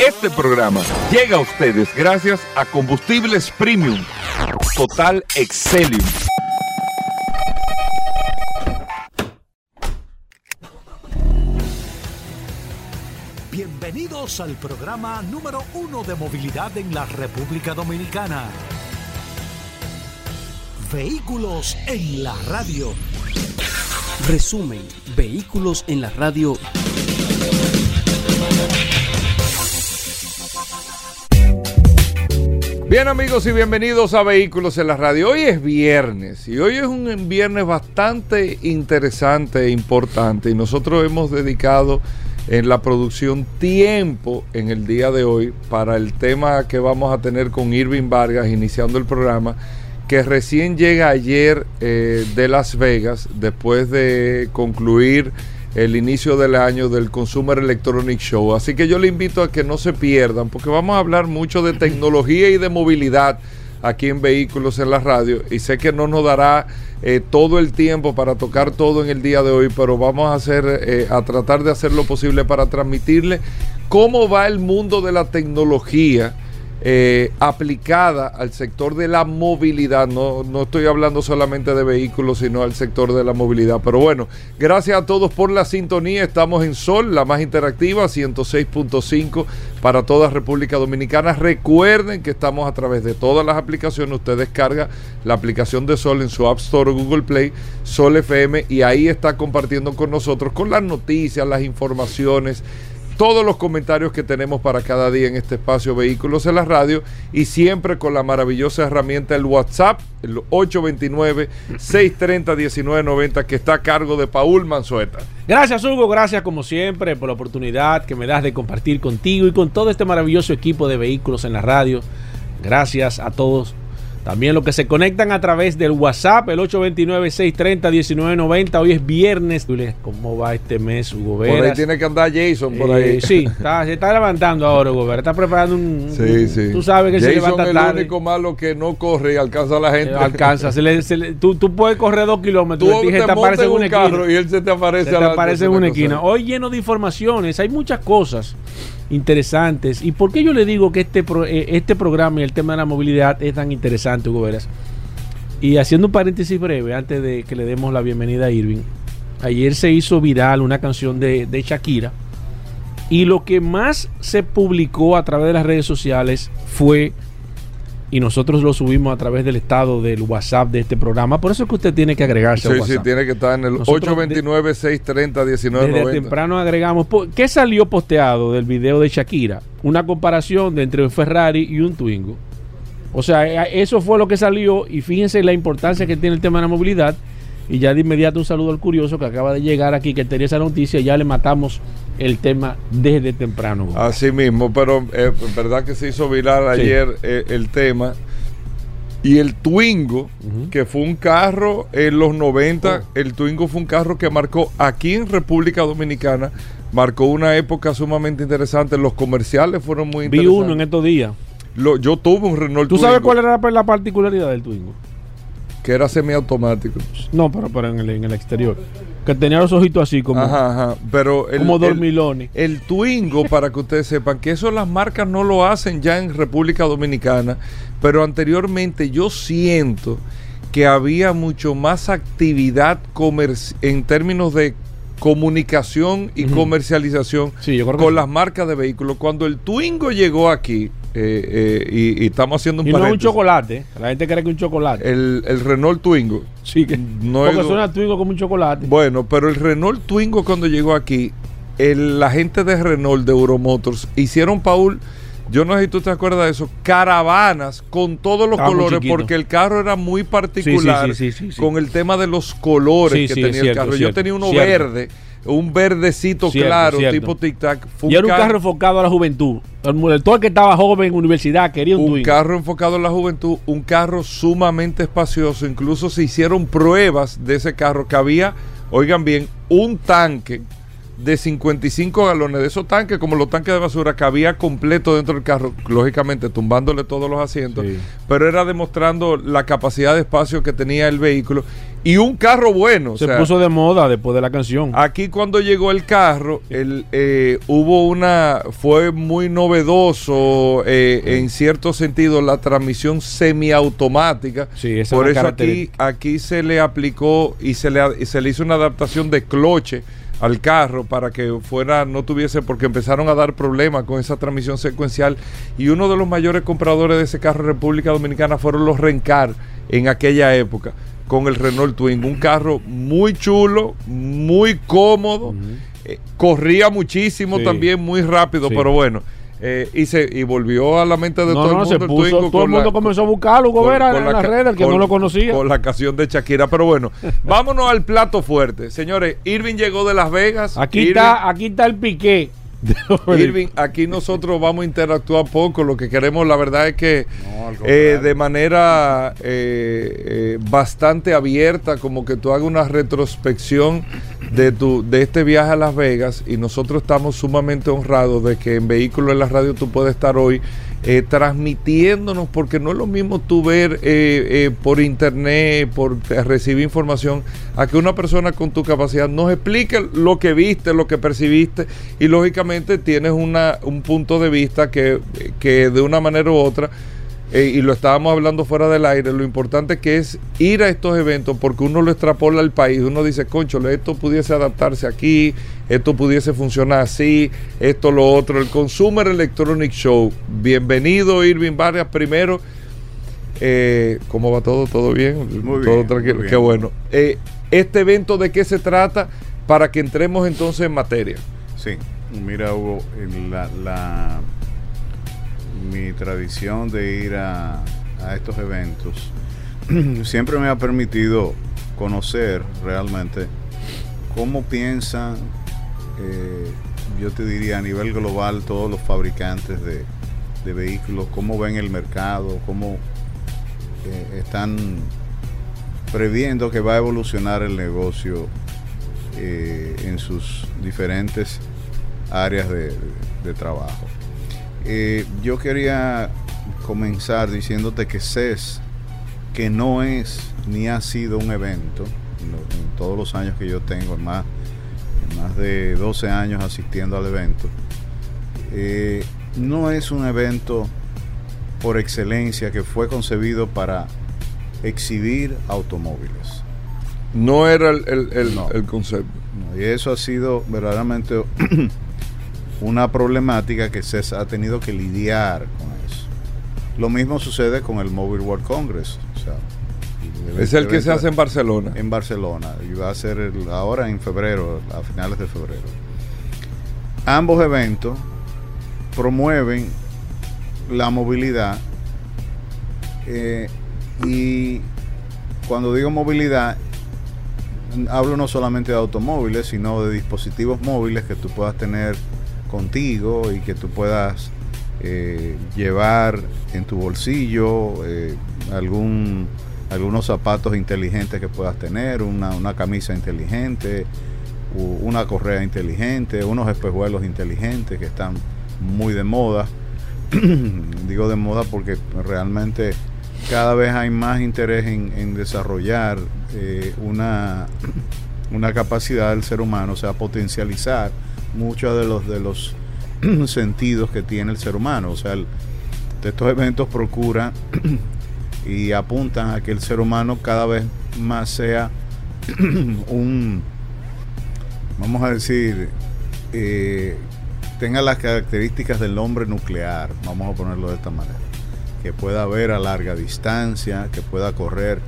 Este programa llega a ustedes gracias a Combustibles Premium Total Excelium. Bienvenidos al programa número uno de movilidad en la República Dominicana. Vehículos en la radio. Resumen, Vehículos en la radio. Bien amigos y bienvenidos a Vehículos en la Radio. Hoy es viernes y hoy es un viernes bastante interesante e importante y nosotros hemos dedicado en la producción tiempo en el día de hoy para el tema que vamos a tener con Irving Vargas iniciando el programa que recién llega ayer eh, de Las Vegas después de concluir el inicio del año del Consumer Electronic Show. Así que yo le invito a que no se pierdan, porque vamos a hablar mucho de tecnología y de movilidad aquí en Vehículos en la Radio. Y sé que no nos dará eh, todo el tiempo para tocar todo en el día de hoy, pero vamos a hacer, eh, a tratar de hacer lo posible para transmitirle cómo va el mundo de la tecnología eh, aplicada al sector de la movilidad. No, no estoy hablando solamente de vehículos, sino al sector de la movilidad. Pero bueno, gracias a todos por la sintonía. Estamos en Sol, la más interactiva, 106.5 para toda República Dominicana. Recuerden que estamos a través de todas las aplicaciones. Usted descarga la aplicación de Sol en su App Store o Google Play, Sol FM, y ahí está compartiendo con nosotros con las noticias, las informaciones todos los comentarios que tenemos para cada día en este espacio Vehículos en la Radio y siempre con la maravillosa herramienta el WhatsApp, el 829-630-1990 que está a cargo de Paul Manzueta. Gracias Hugo, gracias como siempre por la oportunidad que me das de compartir contigo y con todo este maravilloso equipo de Vehículos en la Radio. Gracias a todos también los que se conectan a través del WhatsApp, el 829-630-1990. Hoy es viernes. ¿Cómo va este mes, Hugo Veras? Por ahí tiene que andar Jason, por ahí. Eh, sí, se está levantando ahora, Hugo Veras. Está preparando un... Sí, sí. Tú sabes que Jason se levanta es el único malo que no corre y alcanza a la gente. Eh, alcanza. Se le- se le- tú, tú puedes correr dos kilómetros. Tú te te aparece en un esquina. carro y él se te aparece Se te aparece en una cosa. esquina. Hoy lleno de informaciones, hay muchas cosas interesantes. ¿Y por qué yo le digo que este, pro- eh, este programa y el tema de la movilidad es tan interesante, Hugo Veras? Y haciendo un paréntesis breve, antes de que le demos la bienvenida a Irving, ayer se hizo viral una canción de, de Shakira. Y lo que más se publicó a través de las redes sociales fue, y nosotros lo subimos a través del estado del WhatsApp de este programa, por eso es que usted tiene que agregarse al Sí, sí, WhatsApp. tiene que estar en el Nosotros 829-630-1990. Desde temprano agregamos. ¿Qué salió posteado del video de Shakira? Una comparación de entre un Ferrari y un Twingo. O sea, eh, eso fue lo que salió y fíjense la importancia que tiene el tema de la movilidad. Y ya de inmediato un saludo al curioso que acaba de llegar aquí, que tenía esa noticia y ya le matamos el tema desde temprano. Así mismo, pero es verdad que se hizo viral Sí. ayer eh, el tema. Y el Twingo, que fue un carro en los 90, Oh. el Twingo fue un carro que marcó aquí en República Dominicana, marcó una época sumamente interesante. Los comerciales fueron muy Vi interesantes. uno en estos días. Lo- yo tuve un Renault ¿Tú Twingo sabes cuál era la particularidad del Twingo? Que era semiautomático. No, pero, pero en, el, en el exterior. Que tenía los ojitos así como, Ajá, ajá. Pero el, como el- dormilones. El Twingo, para que ustedes sepan, que eso las marcas no lo hacen ya en República Dominicana, pero anteriormente yo siento que había mucho más actividad en términos de comunicación y comercialización Sí, yo creo que con sí. las marcas de vehículos. Cuando el Twingo llegó aquí, eh, eh, y, y estamos haciendo un Y no es un chocolate. La gente cree que es un chocolate. el, el Renault Twingo. sí, que no porque es- suena Twingo como un chocolate. Bueno, pero el Renault Twingo cuando llegó aquí, el, la gente de Renault, de Euromotors, hicieron, Paul, yo no sé si tú te acuerdas de eso, caravanas con todos los Estaba colores, porque el carro era muy particular Sí, sí, sí, con el tema de los colores que tenía el cierto, carro. Yo tenía uno cierto. verde, un verdecito Cierto, claro, cierto. tipo tic-tac. Y era un carro enfocado a la juventud. El, todo el que estaba joven en universidad quería un, un carro enfocado en la juventud, un carro sumamente espacioso. Incluso se hicieron pruebas de ese carro que había, oigan bien, un tanque de 55 galones de esos tanques, como los tanques de basura, que había completo dentro del carro, lógicamente tumbándole todos los asientos, Sí. pero era demostrando la capacidad de espacio que tenía el vehículo y un carro bueno. o Se sea, puso de moda después de la canción. Aquí cuando llegó el carro, el, eh, hubo una, fue muy novedoso eh, en cierto sentido la transmisión semiautomática. Sí, esa Por es eso aquí, aquí se le aplicó y se le, y se le hizo una adaptación de cloche al carro para que fuera, no tuviese, porque empezaron a dar problemas con esa transmisión secuencial y uno de los mayores compradores de ese carro en República Dominicana fueron los Rencar en aquella época con el Renault Twin, un carro muy chulo, muy cómodo, eh, corría muchísimo Sí. también, muy rápido, Sí. pero bueno, eh, y, se, y volvió a la mente de no, todo no, el se mundo. puso, Twingo todo el mundo la- comenzó a buscarlo, con- con en la redes, el que con- no lo conocía. Con la canción de Shakira. Pero bueno, vámonos al plato fuerte. Señores, Irving llegó de Las Vegas. Aquí Irving- está, aquí está el piqué. Irving, aquí nosotros vamos a interactuar poco. Lo que queremos, la verdad es que No, eh, de manera eh, eh, bastante abierta, como que tú hagas una retrospección de tu de este viaje a Las Vegas y nosotros estamos sumamente honrados de que en Vehículos en la Radio tú puedes estar hoy eh, transmitiéndonos, porque no es lo mismo tú ver eh, eh, por internet, por eh, recibir información, a que una persona con tu capacidad nos explique lo que viste, lo que percibiste, y lógicamente tienes una, un punto de vista que, que de una manera u otra, eh, y lo estábamos hablando fuera del aire, lo importante que es ir a estos eventos porque uno lo extrapola al país, uno dice, concho, esto pudiese adaptarse aquí, esto pudiese funcionar así, esto, lo otro, el Consumer Electronic Show. Bienvenido, Irving Vargas, primero. Eh, ¿Cómo va todo? ¿Todo bien? Muy todo bien, tranquilo. muy bien. Qué bueno. Eh, este evento, ¿de qué se trata? Para que entremos entonces en materia. Sí, mira Hugo, en la, la- mi tradición de ir a, estos eventos siempre me ha permitido conocer realmente cómo piensan, eh, yo te diría a nivel global, todos los fabricantes de, vehículos, cómo ven el mercado, cómo eh, están previendo que va a evolucionar el negocio eh, en sus diferentes áreas de trabajo. Eh, yo quería comenzar diciéndote que CES, que no es ni ha sido un evento, en, lo- en todos los años que yo tengo, en más, en más de 12 años asistiendo al evento, eh, no es un evento por excelencia que fue concebido para exhibir automóviles. No era el, el- el- No. el concepto. No, Y eso ha sido verdaderamente una problemática que se ha tenido que lidiar con eso. Lo mismo sucede con el Mobile World Congress. o sea, Es el que se hace en Barcelona. en Barcelona y va a ser el- ahora en febrero, a finales de febrero. Ambos eventos promueven la movilidad eh, y cuando digo movilidad hablo no solamente de automóviles sino de dispositivos móviles que tú puedas tener contigo y que tú puedas eh, llevar en tu bolsillo eh, algún algunos zapatos inteligentes que puedas tener, una, una camisa inteligente, una correa inteligente, unos espejuelos inteligentes que están muy de moda. Digo de moda porque realmente cada vez hay más interés en, en desarrollar eh, una, una capacidad del ser humano, o sea, potencializar muchos de los, de los sentidos que tiene el ser humano. O sea, estos eventos procuran y apuntan a que el ser humano cada vez más sea un, vamos a decir, eh, tenga las características del hombre nuclear, vamos a ponerlo de esta manera, que pueda ver a larga distancia, que pueda correr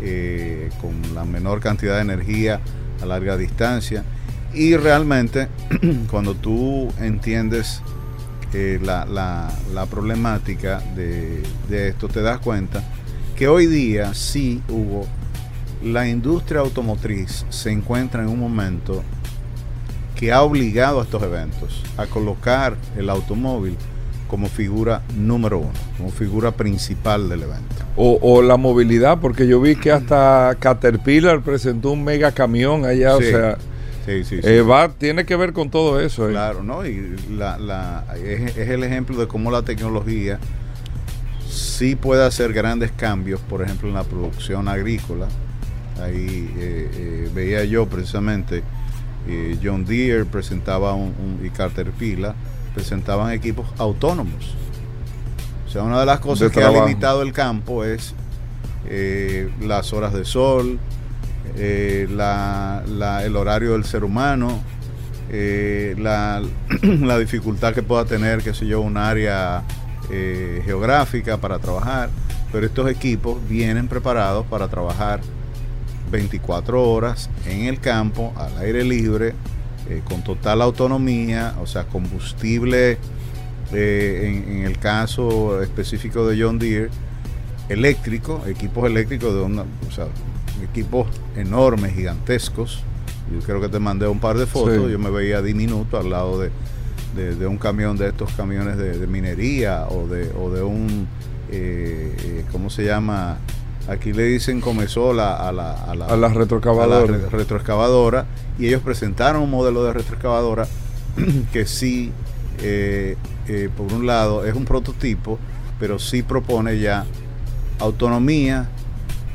eh, con la menor cantidad de energía a larga distancia y realmente cuando tú entiendes eh, la, la- la problemática de, de esto, te das cuenta que hoy día sí hubo, la industria automotriz se encuentra en un momento que ha obligado a estos eventos a colocar el automóvil como figura número uno, como figura principal del evento. O, o la movilidad, porque yo vi que hasta Caterpillar presentó un mega camión allá, o sea, Sí, sí, sí. eh, va, tiene que ver con todo eso. eh. Claro, ¿no? Y la, la- es, es el ejemplo de cómo la tecnología sí puede hacer grandes cambios, por ejemplo, en la producción agrícola, Ahí eh, eh, veía yo precisamente eh, John Deere presentaba un, un- y Caterpillar presentaban equipos autónomos. O sea, una de las cosas De que ha limitado el campo es eh, las horas de sol, eh, el horario del ser humano, eh, la, dificultad que pueda tener, qué sé yo, un área eh, geográfica para trabajar. Pero estos equipos vienen preparados para trabajar 24 horas en el campo, al aire libre, con total autonomía, o sea, combustible, en, en el caso específico de John Deere, eléctrico, equipos eléctricos de una, o sea, equipos enormes, gigantescos. Yo creo que te mandé un par de fotos, Sí. yo me veía diminuto al lado de, de- de un camión de estos camiones de, de minería o de, o de un, eh, eh, ¿cómo se llama? Aquí le dicen comezola a la, a la, A la a la retroexcavadora. re- retroexcavadora y ellos presentaron un modelo de retroexcavadora que sí, eh, eh, por un lado, es un prototipo, pero sí propone ya autonomía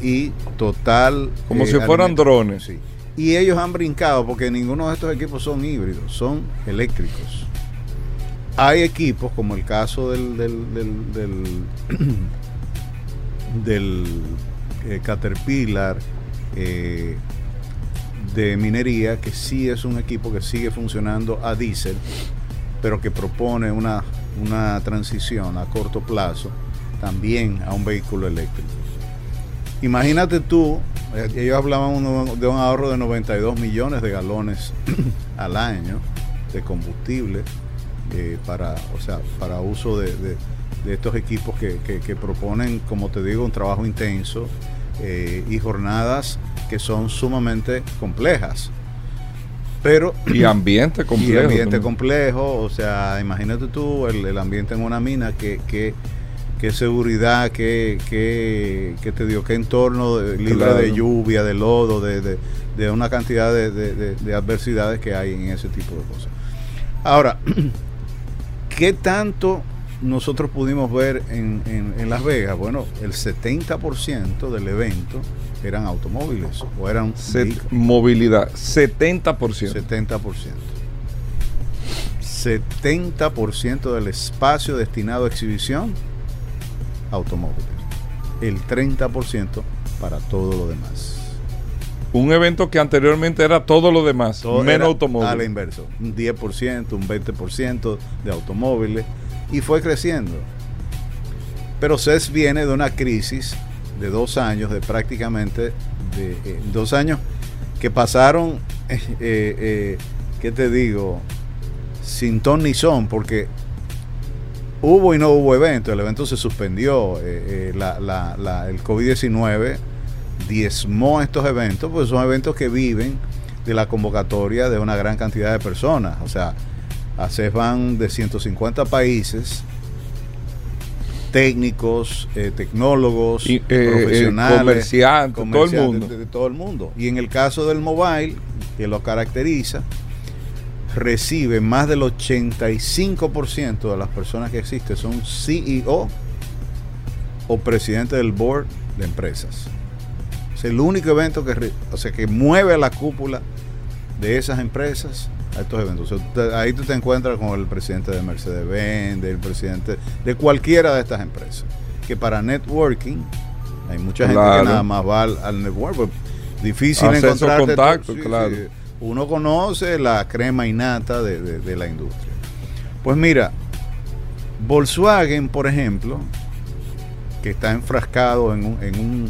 y total... Como eh, si fueran alimento. drones. Sí. Y ellos han brincado porque ninguno de estos equipos son híbridos, son eléctricos. Hay equipos, como el caso del, del, del, del, del, eh, Caterpillar eh, de minería, que sí es un equipo que sigue funcionando a diésel, pero que propone una, una transición a corto plazo también a un vehículo eléctrico. Imagínate tú, eh, ellos hablaban de un ahorro de 92 millones de galones al año de combustible eh, para, o sea, para uso de, de- de estos equipos que, que- que proponen, como te digo, un trabajo intenso eh, y jornadas que son sumamente complejas. Pero Y ambiente y complejo. ambiente también. complejo, o sea, imagínate tú el, el ambiente en una mina, qué, qué seguridad, qué, qué, qué te digo, qué entorno de- libre Claro. de lluvia, de lodo, de, de- de una cantidad de, de- de- de adversidades que hay en ese tipo de cosas. Ahora, ¿qué tanto nosotros pudimos ver en, en- en Las Vegas? Bueno, el 70% del evento eran automóviles o eran Set- movilidad, 70%. 70%. 70% del espacio destinado a exhibición, automóviles. El 30% para todo lo demás. Un evento que anteriormente era todo lo demás, Todo menos era automóvil. A la inversa. Un 10%, un 20% de automóviles. Y fue creciendo. Pero CES viene de una crisis de dos años, de prácticamente de eh, dos años que pasaron, eh, eh, ¿qué te digo? Sin ton ni son, porque hubo y no hubo evento. El evento se suspendió. eh, eh, la- la- la- el COVID-19 diezmó estos eventos, pues son eventos que viven de la convocatoria de una gran cantidad de personas. O sea, a van de 150 países, técnicos, eh, tecnólogos, Y, profesionales, comerciantes, todo el comerciantes, mundo. De, de todo el mundo. Y en el caso del mobile, que lo caracteriza, recibe más del 85% de las personas que existen son CEO o presidente del board de empresas. Es el único evento que, o sea, que mueve a la cúpula de esas empresas a estos eventos. O sea, te- ahí tú te encuentras con el presidente de Mercedes-Benz, del presidente de cualquiera de estas empresas. Que para networking hay mucha gente Claro. que nada más va al, al network. pues, difícil Hace esos encontrar contactos, claro. Uno conoce la crema innata de, de- de la industria. Pues mira, Volkswagen, por ejemplo, que está enfrascado en, un- en un-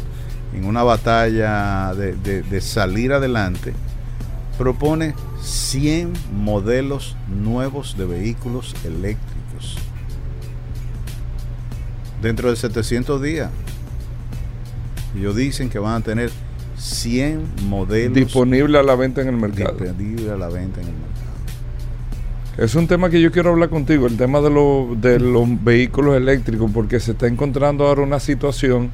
en una batalla de, de- de salir adelante, propone 100 modelos nuevos de vehículos eléctricos dentro de 700 días. Ellos dicen que van a tener 100 modelos Disponible a la venta en el mercado. disponibles a la venta en el mercado. Es un tema que yo quiero hablar contigo, el tema de, los de los vehículos eléctricos, porque se está encontrando ahora una situación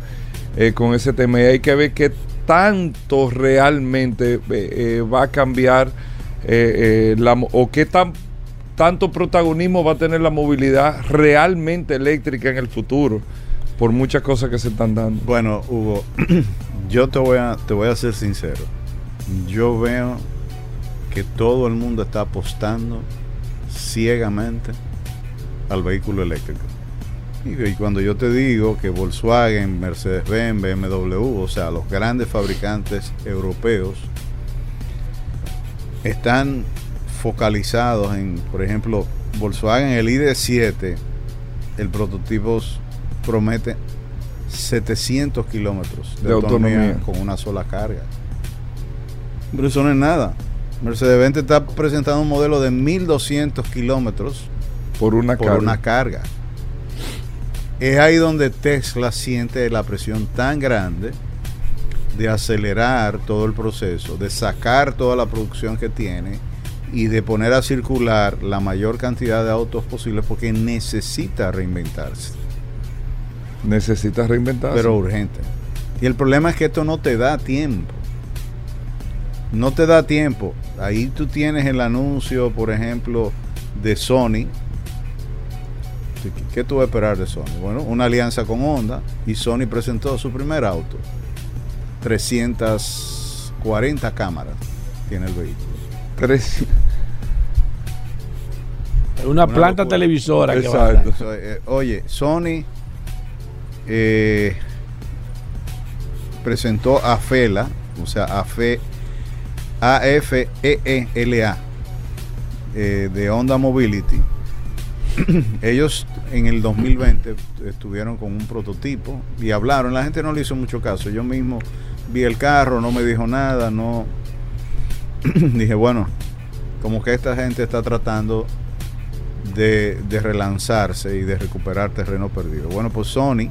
eh, con ese tema y hay que ver qué tanto realmente eh, eh, va a cambiar eh, la, o qué tan, tanto protagonismo va a tener la movilidad realmente eléctrica en el futuro, por muchas cosas que se están dando. Bueno, Hugo, Yo te voy a, te voy a ser sincero. Yo veo que todo el mundo está apostando ciegamente al vehículo eléctrico. Y, y cuando yo te digo que Volkswagen, Mercedes-Benz, BMW, o sea, los grandes fabricantes europeos, están focalizados en, por ejemplo, Volkswagen, el ID7, el prototipo promete 700 kilómetros de, De autonomía, autonomía. con una sola carga. Pero eso no es nada. Mercedes-Benz está presentando un modelo de 1200 kilómetros Por una por carga. una carga. Es ahí donde Tesla siente la presión tan grande de acelerar todo el proceso, de sacar toda la producción que tiene y de poner a circular la mayor cantidad de autos posible porque necesita reinventarse, Necesitas reinventarse. pero urgente. Y el problema es que esto no te da tiempo. No te da tiempo. Ahí tú tienes el anuncio, por ejemplo, de Sony. ¿Qué tú vas a esperar de Sony? Bueno, una alianza con Honda y Sony presentó su primer auto. 340 cámaras tiene el vehículo. Tres- Una, Una planta locura. televisora que va a Exacto. eh, oye, Sony eh, presentó a Fela, o sea, a Fe, A-F-E-E-L-A, eh, de Honda Mobility. Ellos en el 2020 estuvieron con un prototipo y hablaron. La gente no le hizo mucho caso. Yo mismo vi el carro, no me dijo nada, no. Dije, bueno, como que esta gente está tratando de relanzarse y de recuperar terreno perdido. Bueno, pues Sony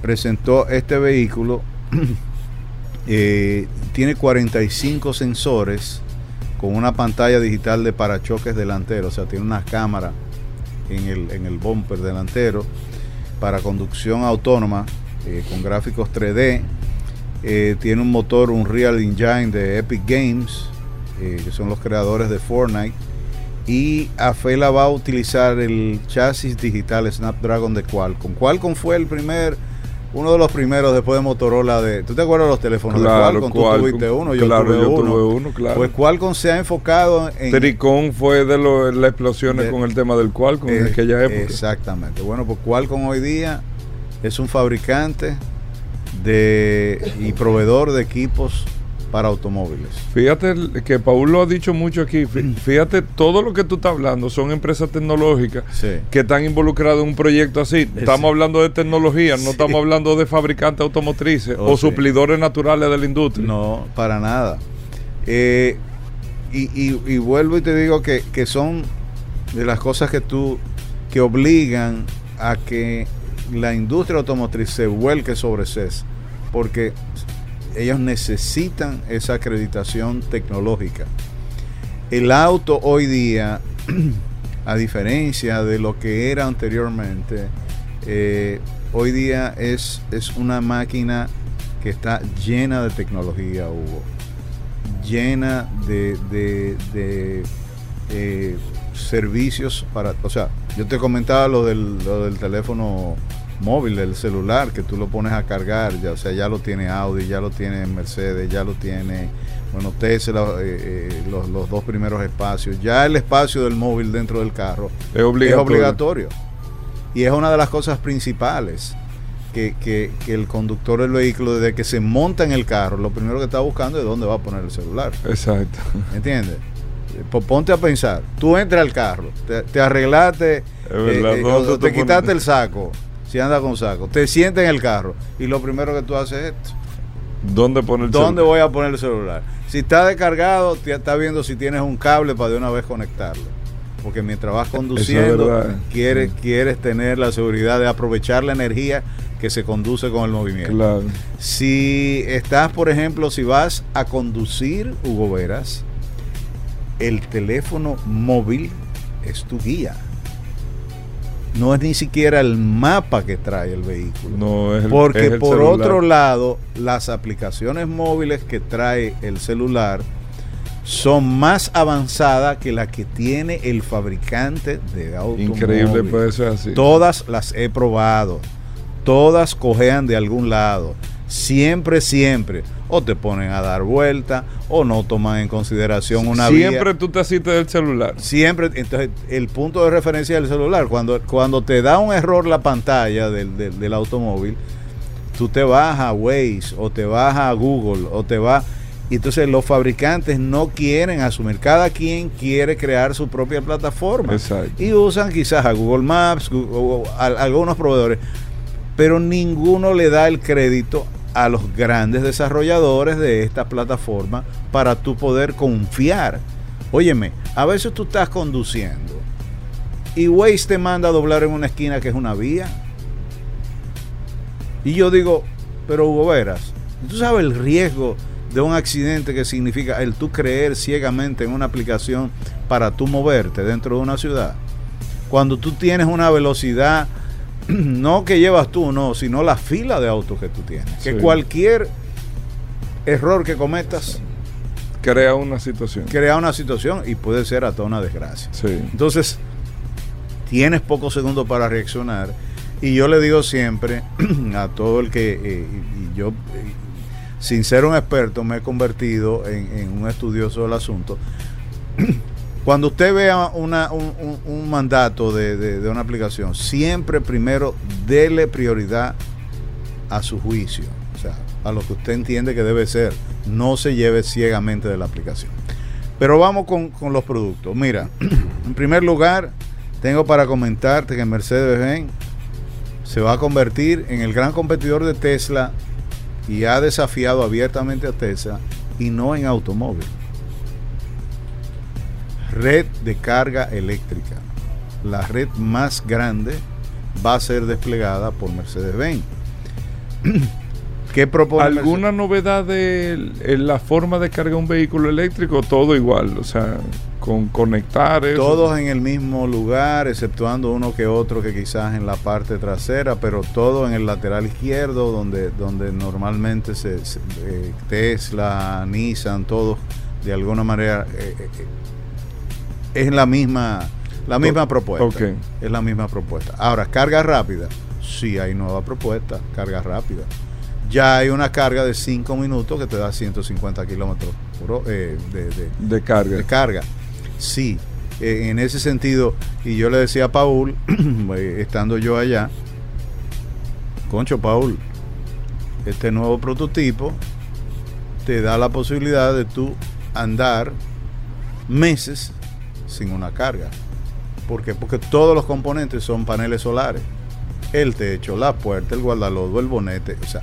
presentó este vehículo, eh, tiene 45 sensores con una pantalla digital de parachoques delantero, o sea, tiene una cámara en el, en el bumper delantero para conducción autónoma eh, con gráficos 3D. Eh, tiene un motor, un Real Engine de Epic Games, eh, que son los creadores de Fortnite. Y Afela va a utilizar el chasis digital Snapdragon de Qualcomm. Qualcomm fue el primer, uno de los primeros después de Motorola de. ¿Tú te acuerdas de los teléfonos Claro, de Qualcomm? Tú Qualcomm. tuviste uno, yo Claro, tuve yo uno. tuve uno, claro. Pues Qualcomm se ha enfocado en. Tricón fue de lo- las explosiones De- con el tema del Qualcomm en Eh, aquella época. Exactamente. Bueno, pues Qualcomm hoy día es un fabricante de y proveedor de equipos para automóviles. Fíjate que Paul lo ha dicho mucho aquí. Fí- Fíjate, todo lo que tú estás hablando son empresas tecnológicas Sí. que están involucradas en un proyecto así. Estamos hablando de tecnología, no estamos hablando de fabricantes automotrices Oh, o suplidores naturales de la industria. No, para nada. Eh, y, y- y vuelvo y te digo que, que son de las cosas que tú que obligan a que la industria automotriz se vuelque sobre CES, porque ellos necesitan esa acreditación tecnológica. El auto hoy día, a diferencia de lo que era anteriormente, eh, hoy día es, es una máquina que está llena de tecnología, Hugo. Llena de, de- eh, servicios para... O sea, yo te comentaba lo del, lo del teléfono móvil, del celular, que tú lo pones a cargar, ya, o sea, ya lo tiene Audi, ya lo tiene Mercedes, ya lo tiene, bueno, Tesla, eh, eh, los, los dos primeros espacios. Ya el espacio del móvil dentro del carro Es obligatorio. es obligatorio. Y es una de las cosas principales que, que- que el conductor del vehículo, desde que se monta en el carro, lo primero que está buscando es dónde va a poner el celular. Exacto. ¿Entiendes? Eh, ponte a pensar. Tú entras al carro, te, te arreglaste, verdad, eh, eh, ¿dónde o tú te pones? quitaste el saco, si andas con saco, te sientes en el carro y lo primero que tú haces es esto. ¿Dónde pone el ¿Dónde celular? voy a poner el celular? Si está descargado, te está viendo si tienes un cable para de una vez conectarlo. Porque mientras vas conduciendo, verdad. quieres, quieres tener la seguridad de aprovechar la energía que se conduce con el movimiento. Claro. Si estás, por ejemplo, si vas a conducir, Hugo Veras, el teléfono móvil es tu guía. No es ni siquiera el mapa que trae el vehículo. No, es el- Porque es el por celular. otro lado, las aplicaciones móviles que trae el celular son más avanzadas que las que tiene el fabricante de automóviles. Increíble, eso es así. Todas las he probado. Todas cojean de algún lado. siempre, siempre, o te ponen a dar vuelta o no toman en consideración una Siempre vía. tú te asistes del celular. Siempre, entonces el punto de referencia del celular, cuando, cuando te da un error la pantalla del, del- del automóvil, tú te vas a Waze o te vas a Google o te vas... Y entonces los fabricantes no quieren asumir, cada quien quiere crear su propia plataforma. Exacto. Y usan quizás a Google Maps, Gu- o a- algunos proveedores, pero ninguno le da el crédito a los grandes desarrolladores de esta plataforma para tú poder confiar. Óyeme, a veces tú estás conduciendo y Waze te manda a doblar en una esquina que es una vía. Y yo digo, pero Hugo Veras, ¿tú sabes el riesgo de un accidente que significa el tú creer ciegamente en una aplicación para tú moverte dentro de una ciudad? Cuando tú tienes una velocidad, no que llevas tú, no, sino la fila de autos que tú tienes. Que cualquier error que cometas Crea una situación. crea una situación y puede ser hasta una desgracia. Sí. Entonces, tienes pocos segundos para reaccionar. Y yo le digo siempre a todo el que, eh, y- y yo, eh, sin ser un experto, me he convertido en, en un estudioso del asunto. Cuando usted vea un, un- mandato de, de- de una aplicación, siempre primero dele prioridad a su juicio, o sea, a lo que usted entiende que debe ser. No se lleve ciegamente de la aplicación. Pero vamos con, con los productos. Mira, en primer lugar, tengo para comentarte que Mercedes-Benz se va a convertir en el gran competidor de Tesla y ha desafiado abiertamente a Tesla y no en automóvil. Red de carga eléctrica. La red más grande va a ser desplegada por Mercedes-Benz. ¿Qué propone ¿Alguna novedad de la forma de cargar un vehículo eléctrico? Todo igual, o sea, con conectar eso. Todos en el mismo lugar, exceptuando uno que otro que quizás en la parte trasera, pero todo en el lateral izquierdo, donde, donde normalmente se, se- eh, Tesla, Nissan, todos de alguna manera eh, eh, es la misma, la misma propuesta. Es la misma propuesta. Ahora, carga rápida. Sí hay nueva propuesta, carga rápida. Ya hay una carga de 5 minutos que te da 150 kilómetros eh, de- de, De carga. de carga. Sí, eh, en ese sentido, y yo le decía a Paul, eh, estando yo allá, concho Paul, este nuevo prototipo te da la posibilidad de tú andar meses sin una carga. ¿Por qué? Porque todos los componentes son paneles solares. El techo, la puerta, el guardalodo, el bonete, o sea,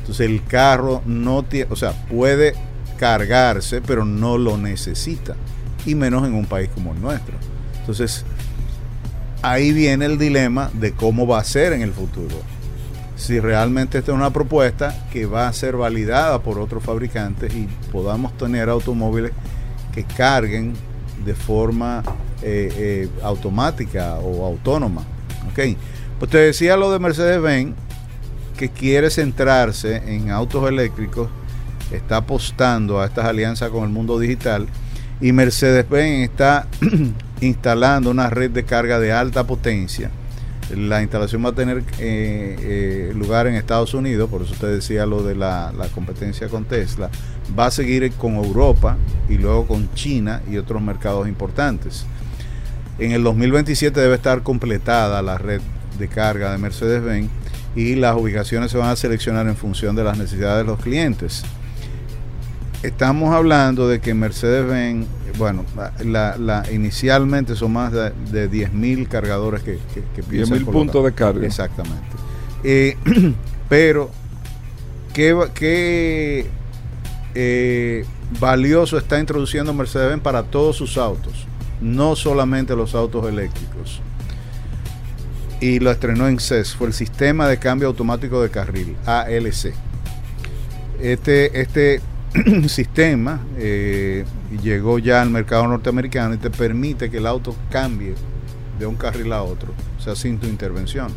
entonces el carro no tiene, o sea, puede cargarse, pero no lo necesita. Y menos en un país como el nuestro. Entonces, ahí viene el dilema de cómo va a ser en el futuro. Si realmente esta es una propuesta que va a ser validada por otros fabricantes y podamos tener automóviles que carguen de forma eh, eh, automática o autónoma. ¿ok? Pues te decía lo de Mercedes-Benz, que quiere centrarse en autos eléctricos, está apostando a estas alianzas con el mundo digital y Mercedes-Benz está instalando una red de carga de alta potencia. La instalación va a tener eh, lugar en Estados Unidos, por eso te decía lo de la competencia con Tesla. Va a seguir con Europa y luego con China y otros mercados importantes. En el 2027 debe estar completada la red de carga de Mercedes-Benz y las ubicaciones se van a seleccionar en función de las necesidades de los clientes. Estamos hablando de que Mercedes-Benz, bueno, la, la- inicialmente son más de, de 10.000 cargadores que, que, que piensan 10.000 colocar. puntos de carga. Exactamente. Eh, pero, ¿qué, va- qué eh, valioso está introduciendo Mercedes-Benz para todos sus autos? No solamente los autos eléctricos. Y lo estrenó en CES, fue el Sistema de Cambio Automático de Carril, ALC. Este, este sistema eh, llegó ya al mercado norteamericano y te permite que el auto cambie de un carril a otro, o sea, sin tu intervención.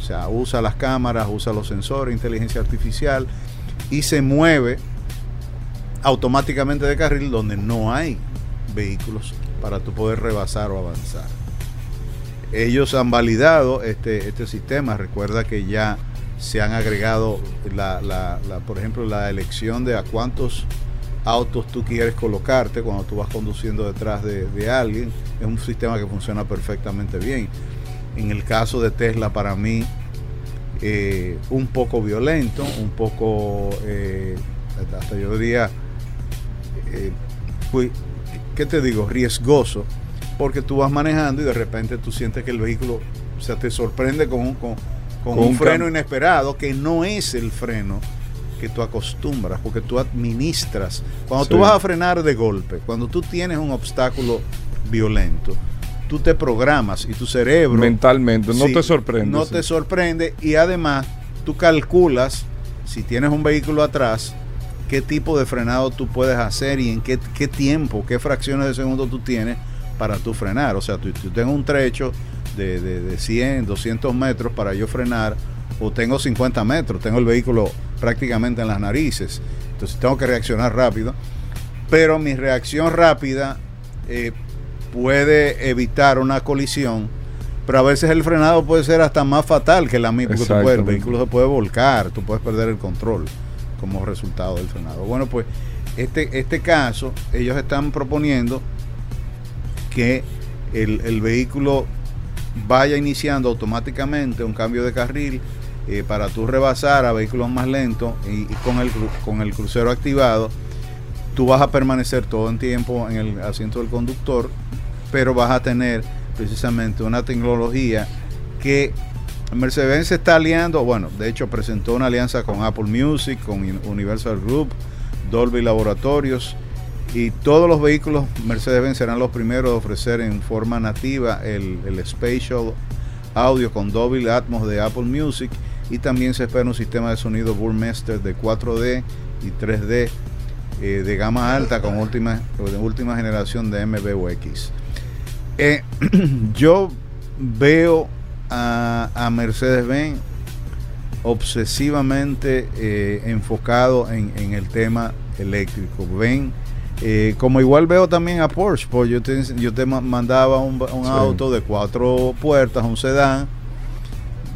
O sea, usa las cámaras, usa los sensores, inteligencia artificial y se mueve automáticamente de carril donde no hay vehículos para tu poder rebasar o avanzar. Ellos han validado este, este sistema. Recuerda que ya se han agregado, la, la- por ejemplo, la elección de a cuántos autos tú quieres colocarte cuando tú vas conduciendo detrás de, de alguien. Es un sistema que funciona perfectamente bien. En el caso de Tesla, para mí, eh, un poco violento, un poco, eh, hasta yo diría, eh, pues, ¿qué te digo? Riesgoso, porque tú vas manejando y de repente tú sientes que el vehículo o sea, te sorprende con un, con, con Con un un freno inesperado que no es el freno que tú acostumbras, porque tú administras. Cuando Sí. tú vas a frenar de golpe, cuando tú tienes un obstáculo violento, tú te programas y tu cerebro Mentalmente, no Sí, te sorprende. No sí. te sorprende y además tú calculas, si tienes un vehículo atrás, qué tipo de frenado tú puedes hacer y en qué, qué tiempo, qué fracciones de segundo tú tienes para tú frenar. O sea, tú, tú tengo un trecho de, de, de 100, 200 metros para yo frenar o tengo 50 metros, tengo el vehículo prácticamente en las narices. Entonces tengo que reaccionar rápido. Pero mi reacción rápida eh, puede evitar una colisión, pero a veces el frenado puede ser hasta más fatal que la misma, porque tú puedes- el vehículo se puede volcar, tú puedes perder el control como resultado del frenado. Bueno, pues este, este caso, ellos están proponiendo que el, vehículo vaya iniciando automáticamente un cambio de carril eh, para tú rebasar a vehículos más lentos y, y con, el, con el crucero activado, tú vas a permanecer todo el tiempo en el asiento del conductor, pero vas a tener precisamente una tecnología que Mercedes se está aliando, bueno, de hecho presentó una alianza con Apple Music, con Un- Universal Group, Dolby Laboratorios y todos los vehículos Mercedes-Benz serán los primeros a ofrecer en forma nativa el, Spatial Audio con Dolby Atmos de Apple Music y también se espera un sistema de sonido Burmester de 4D y 3D eh, de gama alta con última, última generación de MBUX. Eh, yo veo a, a Mercedes-Benz obsesivamente eh, enfocado en, en el tema eléctrico. Ven, eh, como igual veo también a Porsche, porque yo te, yo te ma- mandaba un, un Sí. auto de cuatro puertas, un sedán,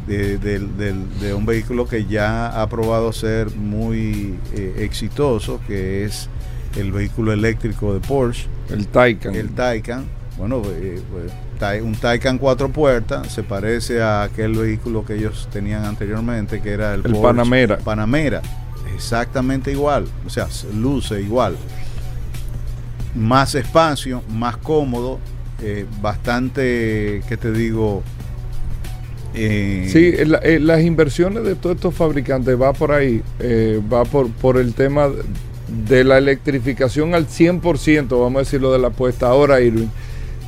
de, de un vehículo que ya ha probado ser muy eh, exitoso, que es el vehículo eléctrico de Porsche El Taycan. el Taycan. Bueno, eh, pues, un Taycan cuatro puertas se parece a aquel vehículo que ellos tenían anteriormente, que era el, El Porsche Panamera. Panamera, exactamente igual, o sea, se luce igual. Más espacio, más cómodo, eh, bastante, ¿qué te digo? Eh, Sí, la- eh, las inversiones de todos estos fabricantes va por ahí, eh, va por, por el tema de la electrificación al 100%, vamos a decirlo de la puesta. Ahora, Irving,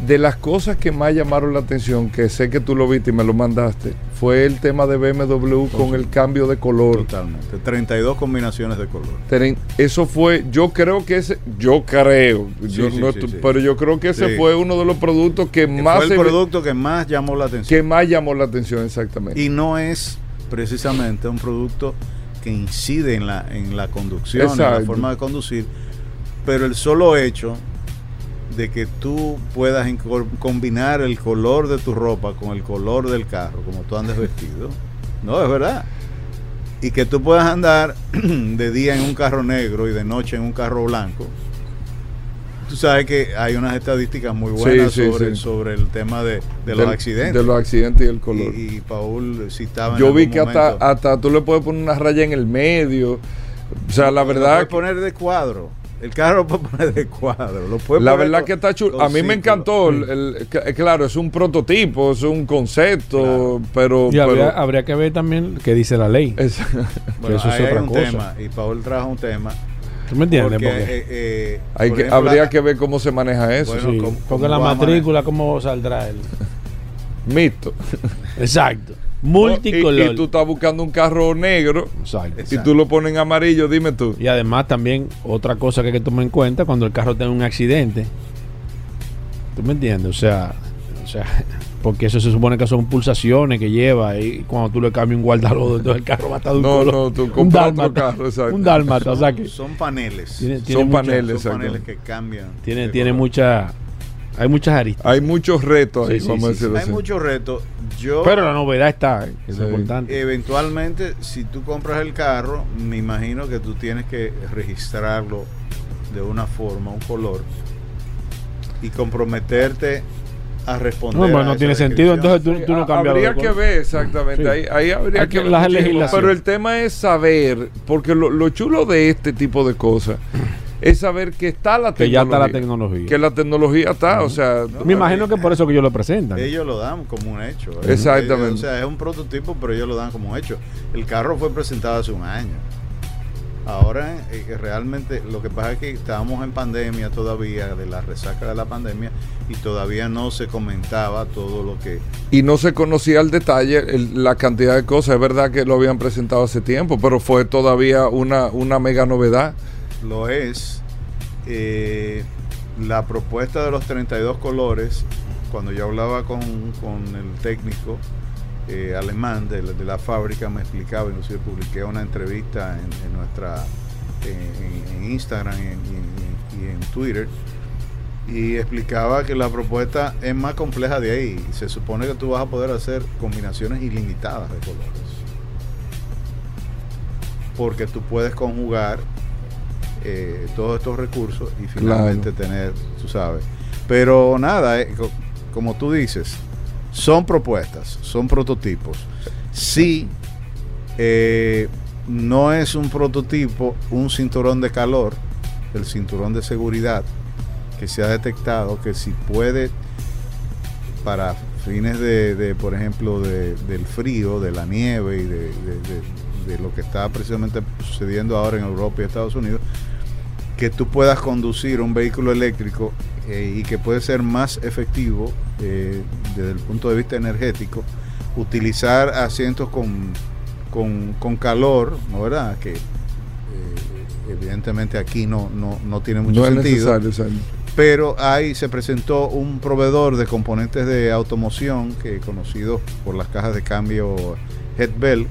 de las cosas que más llamaron la atención, que sé que tú lo viste y me lo mandaste, fue el tema de BMW con el cambio de color. Totalmente. 32 combinaciones de color. Eso fue, yo creo que ese, yo creo, yo sí, no sí, pero yo creo que ese fue uno de los productos que más Fue el se producto que más llamó la atención. que más llamó la atención exactamente. Y no es precisamente un producto que incide en la, en la conducción, en la forma de conducir, pero el solo hecho de que tú puedas combinar el color de tu ropa con el color del carro, como tú andes vestido, no, es verdad. Y que tú puedas andar de día en un carro negro y de noche en un carro blanco. Tú sabes que hay unas estadísticas muy buenas Sí, sí, sobre, sí. sobre el tema de, de los accidentes. De los accidentes y el color. Y, y Paul citaba en Yo vi que hasta, momento, hasta tú le puedes poner una raya en el medio. O sea, la lo verdad, puedes poner de cuadro. El carro lo puedes poner de cuadro. Lo la poner verdad con- que está chulo. A mí me encantó. el- el- que- claro, es un prototipo, es un concepto, pero... Y habría, pero- habría que ver también qué dice la ley. es- Bueno, eso es otra un cosa. tema. Y Paul trajo un tema. ¿Tú me entiendes? Porque, Porque- eh, eh, hay por que, ejemplo, habría la- que ver cómo se maneja eso. Bueno, sí, ¿cómo- porque cómo la matrícula, ¿cómo saldrá el...? Mito. Exacto. Y, Multicolor. y tú estás buscando un carro negro Exacto. y tú lo pones en amarillo, dime tú. Y además también otra cosa que hay que tomar en cuenta cuando el carro tenga un accidente. ¿Tú me entiendes? O sea, o sea, porque eso se supone que son pulsaciones que lleva y cuando tú le cambias un guardalodo, entonces el carro va a estar de un No, color. no, tú un compras otro dálmata. carro, exacto. Un dálmata, o sea son, que son paneles. tiene, tiene Son mucha- paneles, son exacto. paneles que cambian. Tiene, tiene color. mucha Hay muchas aristas. Hay muchos retos ahí, Sí, sí, a decirlo Hay así. muchos retos. Yo Pero la novedad está, que es importante. eventualmente, si tú compras el carro, me imagino que tú tienes que registrarlo de una forma, un color, y comprometerte a responder. No, pero a no tiene sentido, entonces tú, tú no cambias. Habría que ver exactamente. Sí. Ahí, ahí habría Hay que que- ver la muchísimo. legislación. Pero el tema es saber, porque lo, lo chulo de este tipo de cosas es saber que está la Que ya tecnología. está la tecnología. Que la tecnología está, o sea, Me imagino que por eso que ellos lo presentan. Ellos lo dan como un hecho. ¿eh? Exactamente. O sea, es un prototipo, pero ellos lo dan como un hecho. El carro fue presentado hace un año. Ahora, eh, realmente, lo que pasa es que estábamos en pandemia todavía, de la resaca de la pandemia, y todavía no se comentaba todo lo que y no se conocía al detalle el- la cantidad de cosas. Es verdad que lo habían presentado hace tiempo, pero fue todavía una, una mega novedad. Lo es. Eh, la propuesta de los 32 colores, cuando yo hablaba con, con el técnico eh, alemán de, la- de la fábrica, me explicaba, inclusive publiqué una entrevista en, nuestra en, Instagram y en- y en Twitter, y explicaba que la propuesta es más compleja de ahí. Se supone que tú vas a poder hacer combinaciones ilimitadas de colores. Porque tú puedes conjugar eh, todos estos recursos y finalmente tener, tú sabes. Pero nada, eh, co- como tú dices, son propuestas, son prototipos. Sí, eh, no es un prototipo, un cinturón de calor, el cinturón de seguridad que se ha detectado que si puede para fines de, de, por ejemplo, de- del frío, de la nieve y de, de- de- lo que está precisamente sucediendo ahora en Europa y Estados Unidos, que tú puedas conducir un vehículo eléctrico eh, y que puede ser más efectivo eh, desde el punto de vista energético, utilizar asientos con, con, con calor, ¿no verdad? Que eh, evidentemente aquí no, no, no tiene mucho no es sentido necesario. o sea, pero ahí se presentó un proveedor de componentes de automoción que conocido por las cajas de cambio Headbell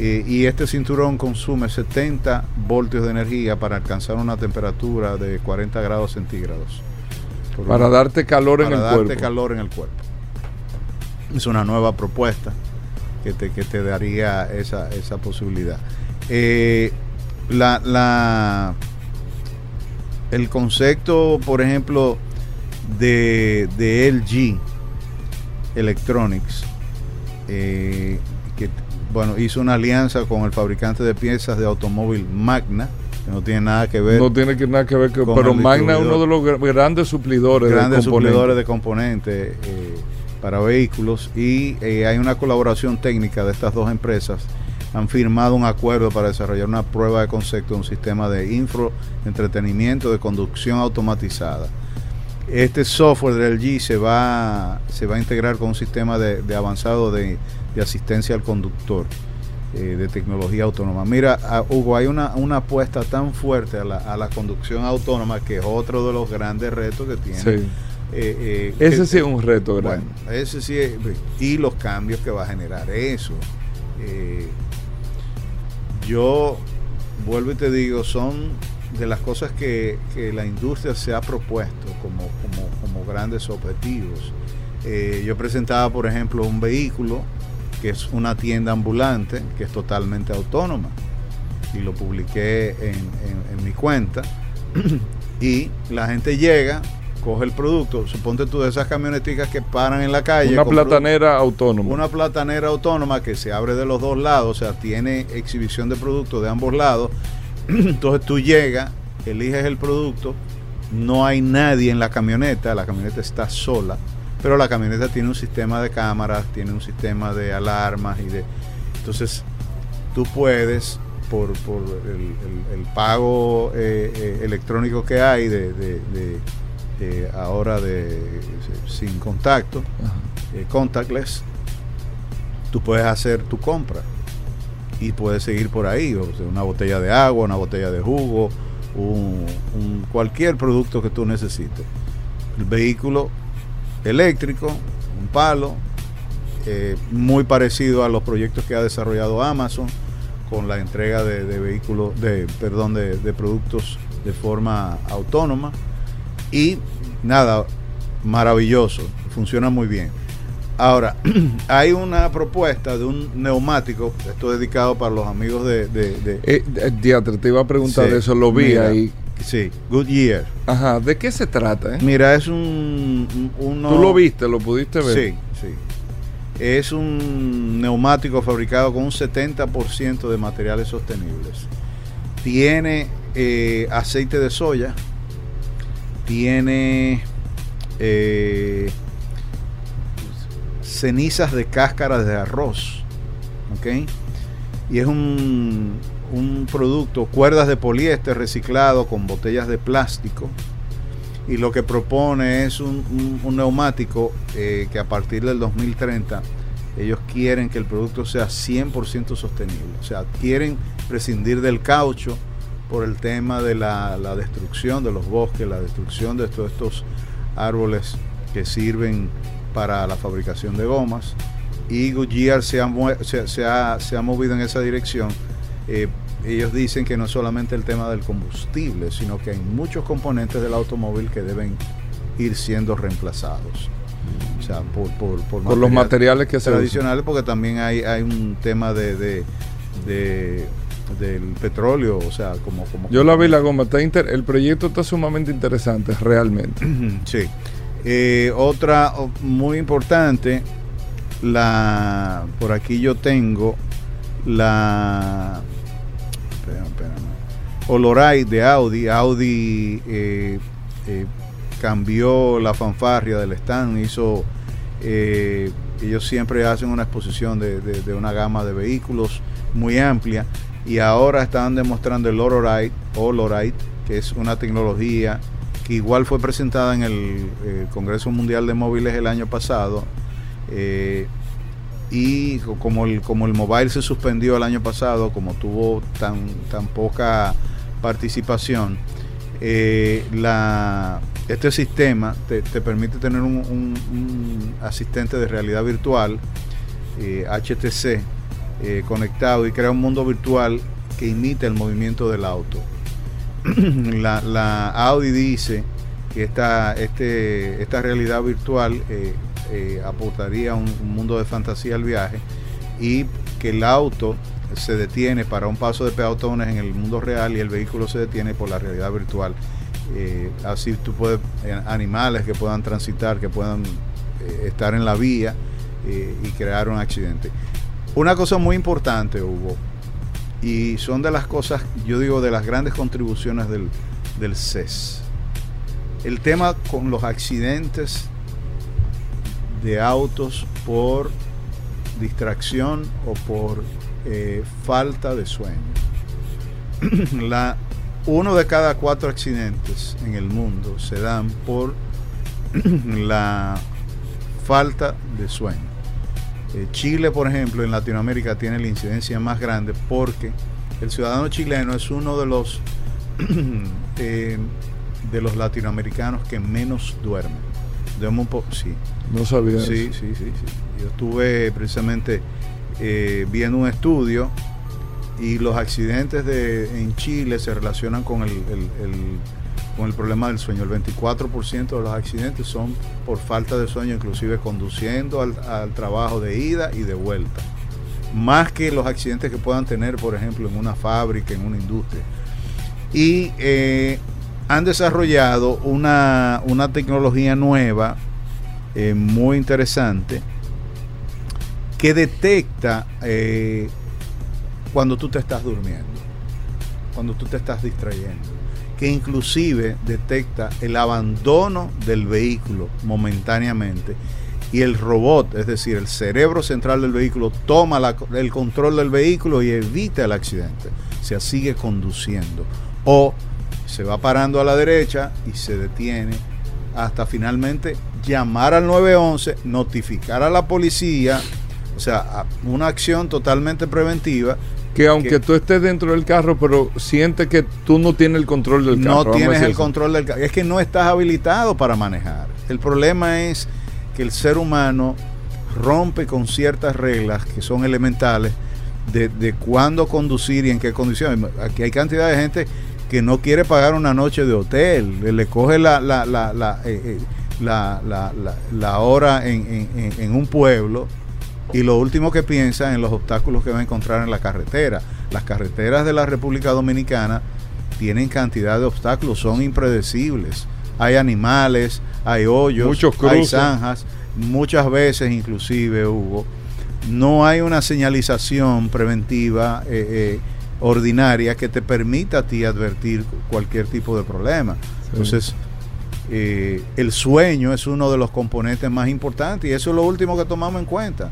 eh, y este cinturón consume 70 voltios de energía para alcanzar una temperatura de 40 grados centígrados. Para una- darte calor en para el darte cuerpo. calor en el cuerpo. Es una nueva propuesta que te, que te daría esa, esa posibilidad. Eh, la, la- el concepto, por ejemplo, de, de LG Electronics, eh, bueno, hizo una alianza con el fabricante de piezas de automóvil Magna, que no tiene nada que ver No tiene que nada que ver con pero Magna es uno de los gra- grandes suplidores grandes de componentes. suplidores de componentes eh, para vehículos y eh, hay una colaboración técnica de estas dos empresas. Han firmado un acuerdo para desarrollar una prueba de concepto de un sistema de info entretenimiento de conducción automatizada. Este software del LG se va, se va a integrar con un sistema de, de avanzado de, de asistencia al conductor eh, de tecnología autónoma. Mira, ah, Hugo, hay una, una apuesta tan fuerte a la, a la conducción autónoma que es otro de los grandes retos que tiene. Sí. Eh, eh, Ese que- sí es un reto grande. bueno, ese sí es- y los cambios que va a generar eso. Yo vuelvo y te digo, son de las cosas que, que la industria se ha propuesto como, como, como grandes objetivos. Eh, yo presentaba, por ejemplo, un vehículo que es una tienda ambulante que es totalmente autónoma y lo publiqué en, en- en mi cuenta y la gente llega, coge el producto, suponte tú de esas camioneticas que paran en la calle. Una platanera autónoma. una platanera autónoma que se abre de los dos lados, o sea, tiene exhibición de productos de ambos lados. Entonces tú llegas, eliges el producto, no hay nadie en la camioneta, la camioneta está sola, pero la camioneta tiene un sistema de cámaras, tiene un sistema de alarmas y de... Entonces tú puedes, por, por el, el- el pago eh, eh, electrónico que hay de, de- de- de ahora de sin contacto, eh, contactless, tú puedes hacer tu compra y puedes seguir por ahí, o sea, una botella de agua, una botella de jugo, un, cualquier producto que tú necesites. El vehículo eléctrico, un palo, eh, muy parecido a los proyectos que ha desarrollado Amazon con la entrega de, vehículos, de, perdón, de productos de forma autónoma. Y nada, maravilloso, funciona muy bien. Ahora, hay una propuesta de un neumático, esto es dedicado para los amigos de... de, de- Eh, eh, diatre, te iba a preguntar Sí, eso, lo vi mira. ahí. sí, Goodyear. Ajá, ¿de qué se trata? eh? Mira, es un... un- uno- ¿Tú lo viste, lo pudiste ver? Sí, sí. Es un neumático fabricado con un 70% de materiales sostenibles. Tiene eh, aceite de soya, tiene eh, cenizas de cáscaras de arroz, ¿ok? Y es un, un producto, cuerdas de poliéster reciclado con botellas de plástico y lo que propone es un, un- un neumático eh, que a partir del 2030 ellos quieren que el producto sea 100% sostenible. O sea, quieren prescindir del caucho por el tema de la, la destrucción de los bosques, la destrucción de todos estos árboles que sirven para la fabricación de gomas. Y Goodyear se ha, se, se ha, se ha movido en esa dirección. Eh, ellos dicen que no es solamente el tema del combustible, sino que hay muchos componentes del automóvil que deben ir siendo reemplazados. O sea, por, por, por Por los material- materiales que se usan. tradicionales, porque también hay, hay un tema de, de- de- del petróleo, o sea, como... como Yo la vi la goma, está inter- el proyecto está sumamente interesante, realmente. Sí. Eh, otra muy importante, la por aquí yo tengo la espérame, de Audi. Audi eh, eh, cambió la fanfarria del stand, hizo eh, ellos siempre hacen una exposición de, una gama de vehículos muy amplia y ahora están demostrando el Olorite que es una tecnología igual fue presentada en el eh, Congreso Mundial de Móviles el año pasado. eh, y co- como el, como el mobile se suspendió el año pasado, como tuvo tan, tan poca participación, eh, este sistema te, te permite tener un, asistente de realidad virtual, HTC, conectado y crea un mundo virtual que imita el movimiento del auto. la, Audi dice que esta, este, esta realidad virtual eh, eh, aportaría un, un mundo de fantasía al viaje y que el auto se detiene para un paso de peatones en el mundo real y el vehículo se detiene por la realidad virtual. Eh, así tú puedes, animales que puedan transitar, que puedan estar en la vía y crear un accidente. Una cosa muy importante, Hugo, y son de las cosas, yo digo, de las grandes contribuciones del, del CES. El tema con los accidentes de autos por distracción o por eh, falta de sueño. Uno de cada cuatro accidentes en el mundo se dan por la falta de sueño. Eh, Chile, por ejemplo, en Latinoamérica tiene la incidencia más grande porque el ciudadano chileno es uno de los eh, de los latinoamericanos que menos duermen. Duerme un poco, sí, No sabía sí, eso. sí, sí, sí. Yo estuve precisamente eh, viendo un estudio y los accidentes de, en Chile se relacionan con el, el- el- con el problema del sueño. El 24% de los accidentes son por falta de sueño, inclusive conduciendo al, trabajo de ida y de vuelta. Más que los accidentes que puedan tener, por ejemplo, en una fábrica, en una industria. Y eh, han desarrollado una, una tecnología nueva, eh, muy interesante, que detecta eh, cuando tú te estás durmiendo, cuando tú te estás distrayendo, que inclusive detecta el abandono del vehículo momentáneamente y el robot, es decir, el cerebro central del vehículo, toma el control del vehículo y evita el accidente. O sea, sigue conduciendo. O se va parando a la derecha y se detiene hasta finalmente llamar al 911, notificar a la policía, o sea, una acción totalmente preventiva. Que aunque que- tú estés dentro del carro, pero siente que tú no tienes el control del carro. no tienes el control del carro. Es que no estás habilitado para manejar. El problema es que el ser humano rompe con ciertas reglas que son elementales de, de cuándo conducir y en qué condiciones. Aquí hay cantidad de gente que no quiere pagar una noche de hotel, le, le coge la, la, la, la, eh, eh, la, hora en- en un pueblo y lo último que piensa en los obstáculos que va a encontrar en la carretera. Las carreteras de la República Dominicana tienen cantidad de obstáculos, son impredecibles. Hay animales, hay hoyos, hay zanjas, muchas veces inclusive hubo. No hay una señalización preventiva eh, eh, ordinaria que te permita a ti advertir cualquier tipo de problema. Entonces, eh, el sueño es uno de los componentes más importantes y eso es lo último que tomamos en cuenta.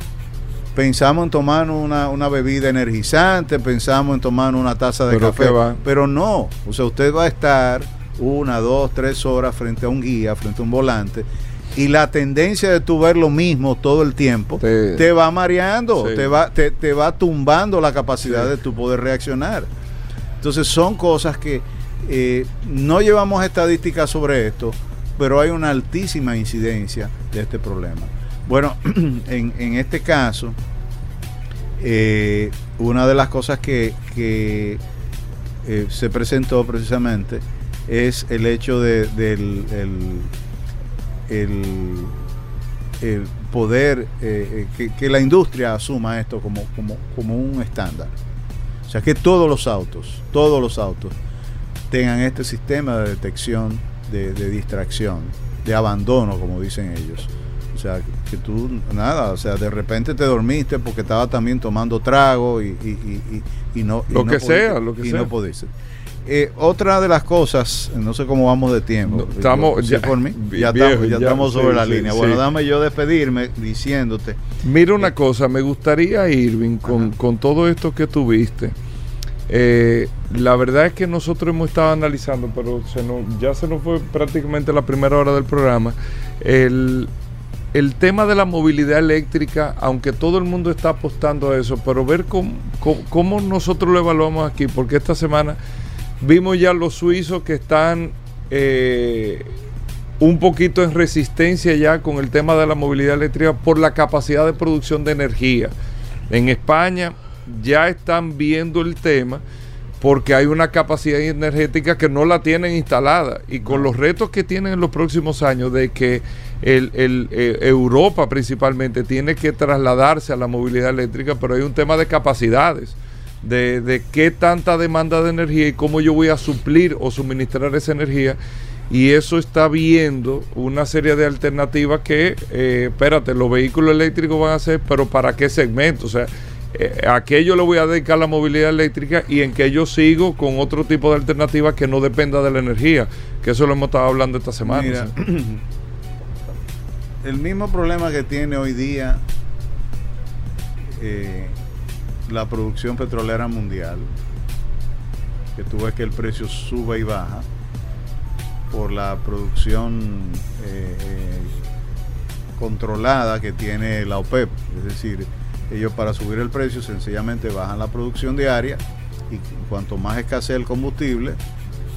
Pensamos en tomar una, una bebida energizante, pensamos en tomar una taza de Pero café, pero no, o sea, usted va a estar una, dos, tres horas frente a un guía, frente a un volante, y la tendencia de tú ver lo mismo todo el tiempo Te- te, va mareando, Sí. te, va, te, te va tumbando la capacidad Sí. de tu poder reaccionar. Entonces son cosas que eh, no llevamos estadísticas sobre esto, pero hay una altísima incidencia de este problema. Bueno, en, este caso, eh, una de las cosas que, eh, se presentó precisamente es el hecho de, del el, poder eh, que, la industria asuma esto como, un estándar. O sea, que todos los autos, todos los autos tengan este sistema de detección de, de distracción, de abandono, como dicen ellos. O sea, que tú, nada, o sea, de repente te dormiste porque estaba también tomando trago y, y- y- y- y no... y Lo no que sea, lo que y sea. no pudiste. Eh, otra de las cosas, no sé cómo vamos de tiempo. No, estamos ¿Sí ya- por mí? Ya, viejo, estamos, ya ya, estamos sobre sí, la sí, línea. sí. Bueno, dame yo despedirme diciéndote Mira una cosa, me gustaría, Irving, con, con todo esto que tuviste. eh, la verdad es que nosotros hemos estado analizando, pero se nos, ya se nos fue prácticamente la primera hora del programa, el, el tema de la movilidad eléctrica, aunque todo el mundo está apostando a eso, pero ver cómo, nosotros lo evaluamos aquí, porque esta semana vimos ya los suizos que están eh, un poquito en resistencia ya con el tema de la movilidad eléctrica por la capacidad de producción de energía. En España ya están viendo el tema porque hay una capacidad energética que no la tienen instalada y con los retos que tienen en los próximos años de que el, el, eh, Europa principalmente tiene que trasladarse a la movilidad eléctrica, pero hay un tema de capacidades, de, de qué tanta demanda de energía y cómo yo voy a suplir o suministrar esa energía y eso está viendo una serie de alternativas que, eh, espérate, los vehículos eléctricos van a ser, pero ¿para qué segmento? O sea, eh, a qué yo le voy a dedicar la movilidad eléctrica y en qué yo sigo con otro tipo de alternativas que no dependa de la energía, que eso lo hemos estado hablando esta semana. Mira, ¿sí? el mismo problema que tiene hoy día eh, la producción petrolera mundial, que tú ves que el precio sube y baja por la producción eh, eh, controlada que tiene la OPEP. Es decir, ellos para subir el precio sencillamente bajan la producción diaria y cuanto más escasea el combustible,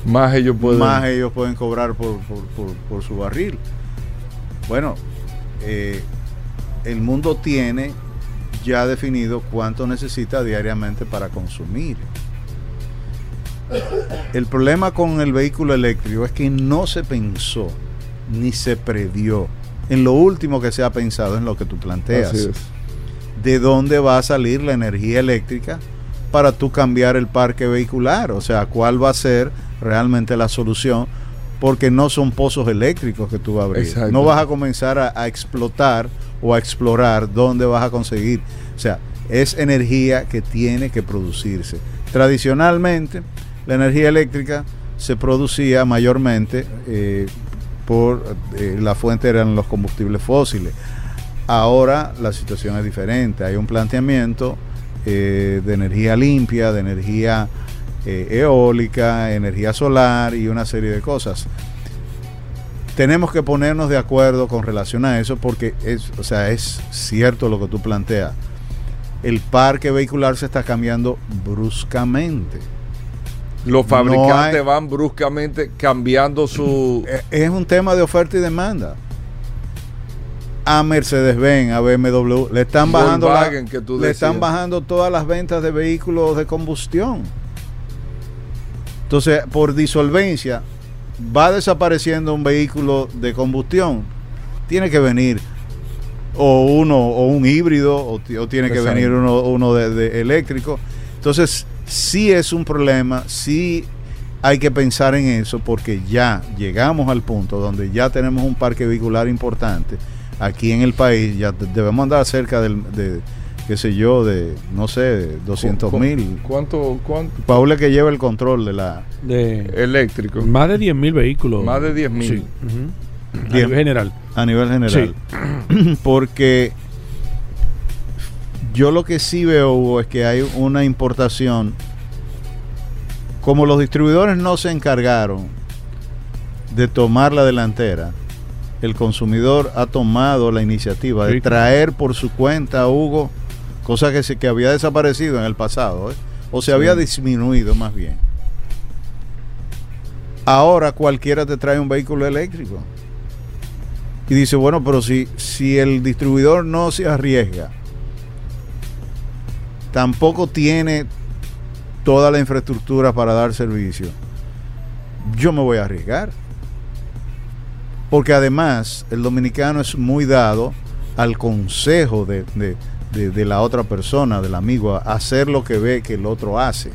Más ellos pueden... más ellos pueden cobrar por, por- por- por su barril. Bueno, eh, el mundo tiene ya definido cuánto necesita diariamente para consumir. El problema con el vehículo eléctrico es que no se pensó ni se previó. En lo último que se ha pensado en lo que tú planteas de dónde va a salir la energía eléctrica para tú cambiar el parque vehicular, o sea, cuál va a ser realmente la solución, porque no son pozos eléctricos que tú vas a abrir. Exacto. No vas a comenzar a, a explotar o a explorar dónde vas a conseguir. O sea, es energía que tiene que producirse. Tradicionalmente, la energía eléctrica se producía mayormente eh, por eh, la fuente eran los combustibles fósiles. Ahora la situación es diferente. Hay un planteamiento eh, de energía limpia, de energía eh, eólica, energía solar y una serie de cosas. Tenemos que ponernos de acuerdo con relación a eso porque es, o sea, es cierto lo que tú planteas. El parque vehicular se está cambiando bruscamente. Los No fabricantes hay- van bruscamente cambiando su... Eh, Es un tema de oferta y demanda. A Mercedes-Benz, a BMW, le están bajando la- Volkswagen, que tú le están bajando todas las ventas de vehículos de combustión. Entonces, por disolvencia, va desapareciendo un vehículo de combustión tiene que venir o uno o un híbrido o, ti- o tiene que Exacto. venir uno, uno de, de eléctrico. Entonces, sí es un problema, sí hay que pensar en eso porque ya llegamos al punto donde ya tenemos un parque vehicular importante aquí en el país, ya de- debemos andar cerca del, de, qué sé yo, de, no sé, de 200 ¿Cu- mil. ¿Cuánto, cuánto Paul es que lleva el control de la... De eléctrico? más de 10 mil vehículos. Más de 10.000. Sí. Ujú. A Diez- nivel general. a nivel general. Porque yo lo que sí veo, Hugo, es que hay una importación. Como los distribuidores no se encargaron de tomar la delantera, el consumidor ha tomado la iniciativa de Sí. traer por su cuenta, Hugo, cosa que, se, que había desaparecido en el pasado, ¿eh? o se había disminuido más bien. Ahora cualquiera te trae un vehículo eléctrico. Y dice, bueno, pero si, si el distribuidor no se arriesga, tampoco tiene toda la infraestructura para dar servicio, yo me voy a arriesgar. Porque además el dominicano es muy dado al consejo de, de- de- de la otra persona, del amigo, a hacer lo que ve que el otro hace.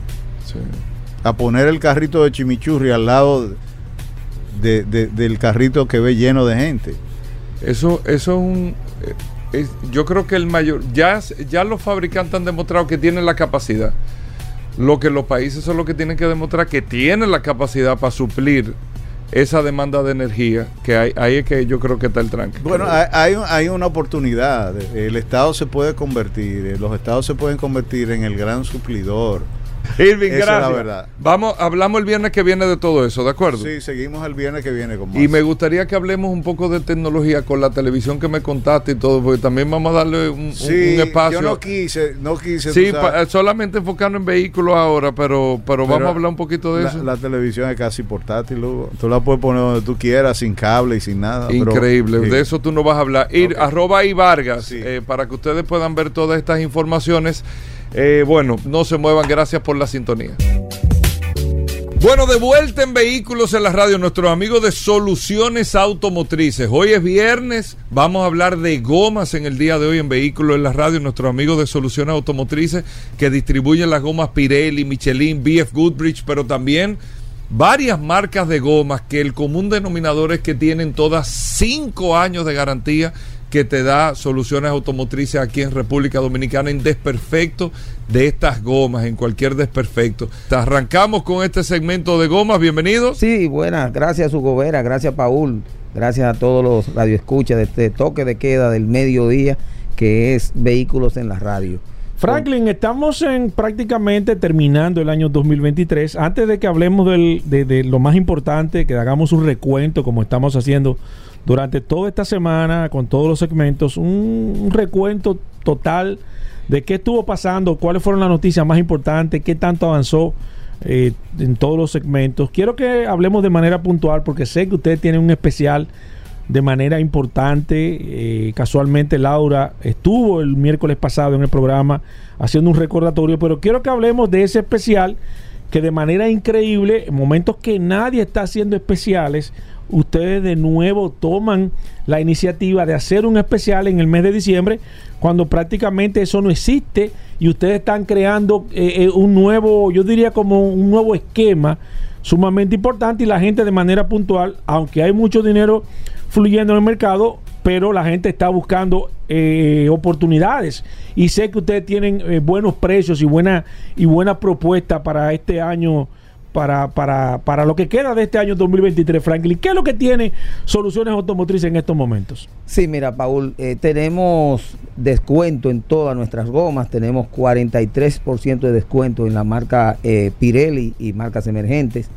Sí. A poner el carrito de chimichurri al lado de- de- del carrito que ve lleno de gente. Eso, eso es un. eh, es- yo creo que el mayor. Ya, ya los fabricantes han demostrado que tienen la capacidad. Lo que los países son los que tienen que demostrar que tienen la capacidad para suplir esa demanda de energía. Que hay, ahí es que yo creo que está el tranque. Bueno, hay, hay, un- hay una oportunidad. El Estado se puede convertir, eh, los Estados se pueden convertir en el gran suplidor. Irving, esa es gracias. la verdad. Vamos, hablamos el viernes que viene de todo eso, ¿de acuerdo? Sí, seguimos el viernes que viene con más. Y me gustaría que hablemos un poco de tecnología con la televisión que me contaste y todo, porque también vamos a darle un, Sí, un espacio. yo no quise, no quise. Sí, solamente enfocarnos en vehículos ahora, pero, pero, pero vamos a hablar un poquito de la, eso. La televisión es casi portátil, Hugo. Tú la puedes poner donde tú quieras, sin cable y sin nada. pero- Increíble, sí. de eso tú no vas a hablar. Ir, arroba y Vargas, Sí. eh, para que ustedes puedan ver todas estas informaciones. Eh, bueno, no se muevan, gracias por la sintonía. Bueno, de vuelta en Vehículos en la Radio, nuestros amigos de Soluciones Automotrices. Hoy es viernes, vamos a hablar de gomas en el día de hoy en Vehículos en la Radio, nuestros amigos de Soluciones Automotrices que distribuyen las gomas Pirelli, Michelin, BF Goodrich, pero también varias marcas de gomas que el común denominador es que tienen todas cinco años de garantía que te da soluciones automotrices aquí en República Dominicana en desperfecto de estas gomas, en cualquier desperfecto. Te arrancamos con este segmento de gomas, bienvenidos. Sí, buenas, gracias Hugo Vera, gracias Paul, gracias a todos los radioescuchas de este toque de queda del mediodía que es Vehículos en la Radio. Franklin, estamos en prácticamente terminando el año 2023. Antes de que hablemos del- de, de lo más importante, que hagamos un recuento como estamos haciendo durante toda esta semana con todos los segmentos, un, recuento total de qué estuvo pasando, cuáles fueron las noticias más importantes, qué tanto avanzó eh, en todos los segmentos. Quiero que hablemos de manera puntual porque sé que ustedes tienen un especial de manera importante. Eh, casualmente Laura estuvo el miércoles pasado en el programa haciendo un recordatorio, pero quiero que hablemos de ese especial que de manera increíble, en momentos que nadie está haciendo especiales, ustedes de nuevo toman la iniciativa de hacer un especial en el mes de diciembre, cuando prácticamente eso no existe y ustedes están creando eh, eh, un nuevo, yo diría como un nuevo esquema sumamente importante y la gente de manera puntual, aunque hay mucho dinero fluyendo en el mercado, pero la gente está buscando eh, oportunidades. Y sé que ustedes tienen buenos precios y buena y buena propuesta para este año para, para, para lo que queda de este año 2023, Franklin. ¿Qué es lo que tiene Soluciones Automotrices en estos momentos? Sí, mira, Paul, eh, tenemos descuento en todas nuestras gomas, tenemos 43% de descuento en la marca eh, Pirelli y marcas emergentes,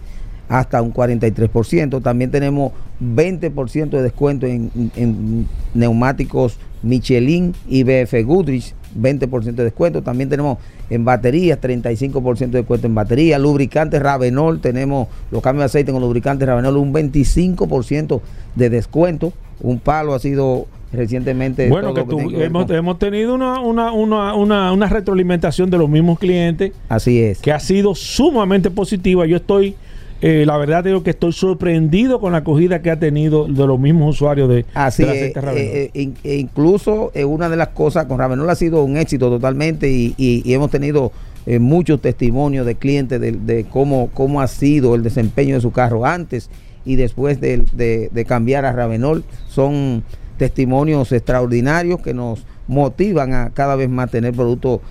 hasta un 43%. También tenemos 20% de descuento en, en neumáticos Michelin y BF Goodrich, 20% de descuento. También tenemos en baterías 35% de descuento en baterías. Lubricantes Ravenol, tenemos los cambios de aceite con lubricantes Ravenol, un 25% de descuento. Un palo ha sido recientemente. Bueno, que tú- que hemos, con- hemos tenido una, una, una, una, una retroalimentación de los mismos clientes Así es. que ha sido sumamente positiva. Yo estoy eh, la verdad digo que estoy sorprendido con la acogida que ha tenido de los mismos usuarios de, Así del es, aceite Ravenol. eh, eh, e incluso eh, una de las cosas con Ravenol ha sido un éxito totalmente y, y- y hemos tenido eh, muchos testimonios de clientes de, de cómo, cómo ha sido el desempeño de su carro antes y después de, de- de cambiar a Ravenol. Son testimonios extraordinarios que nos motivan a cada vez más tener productos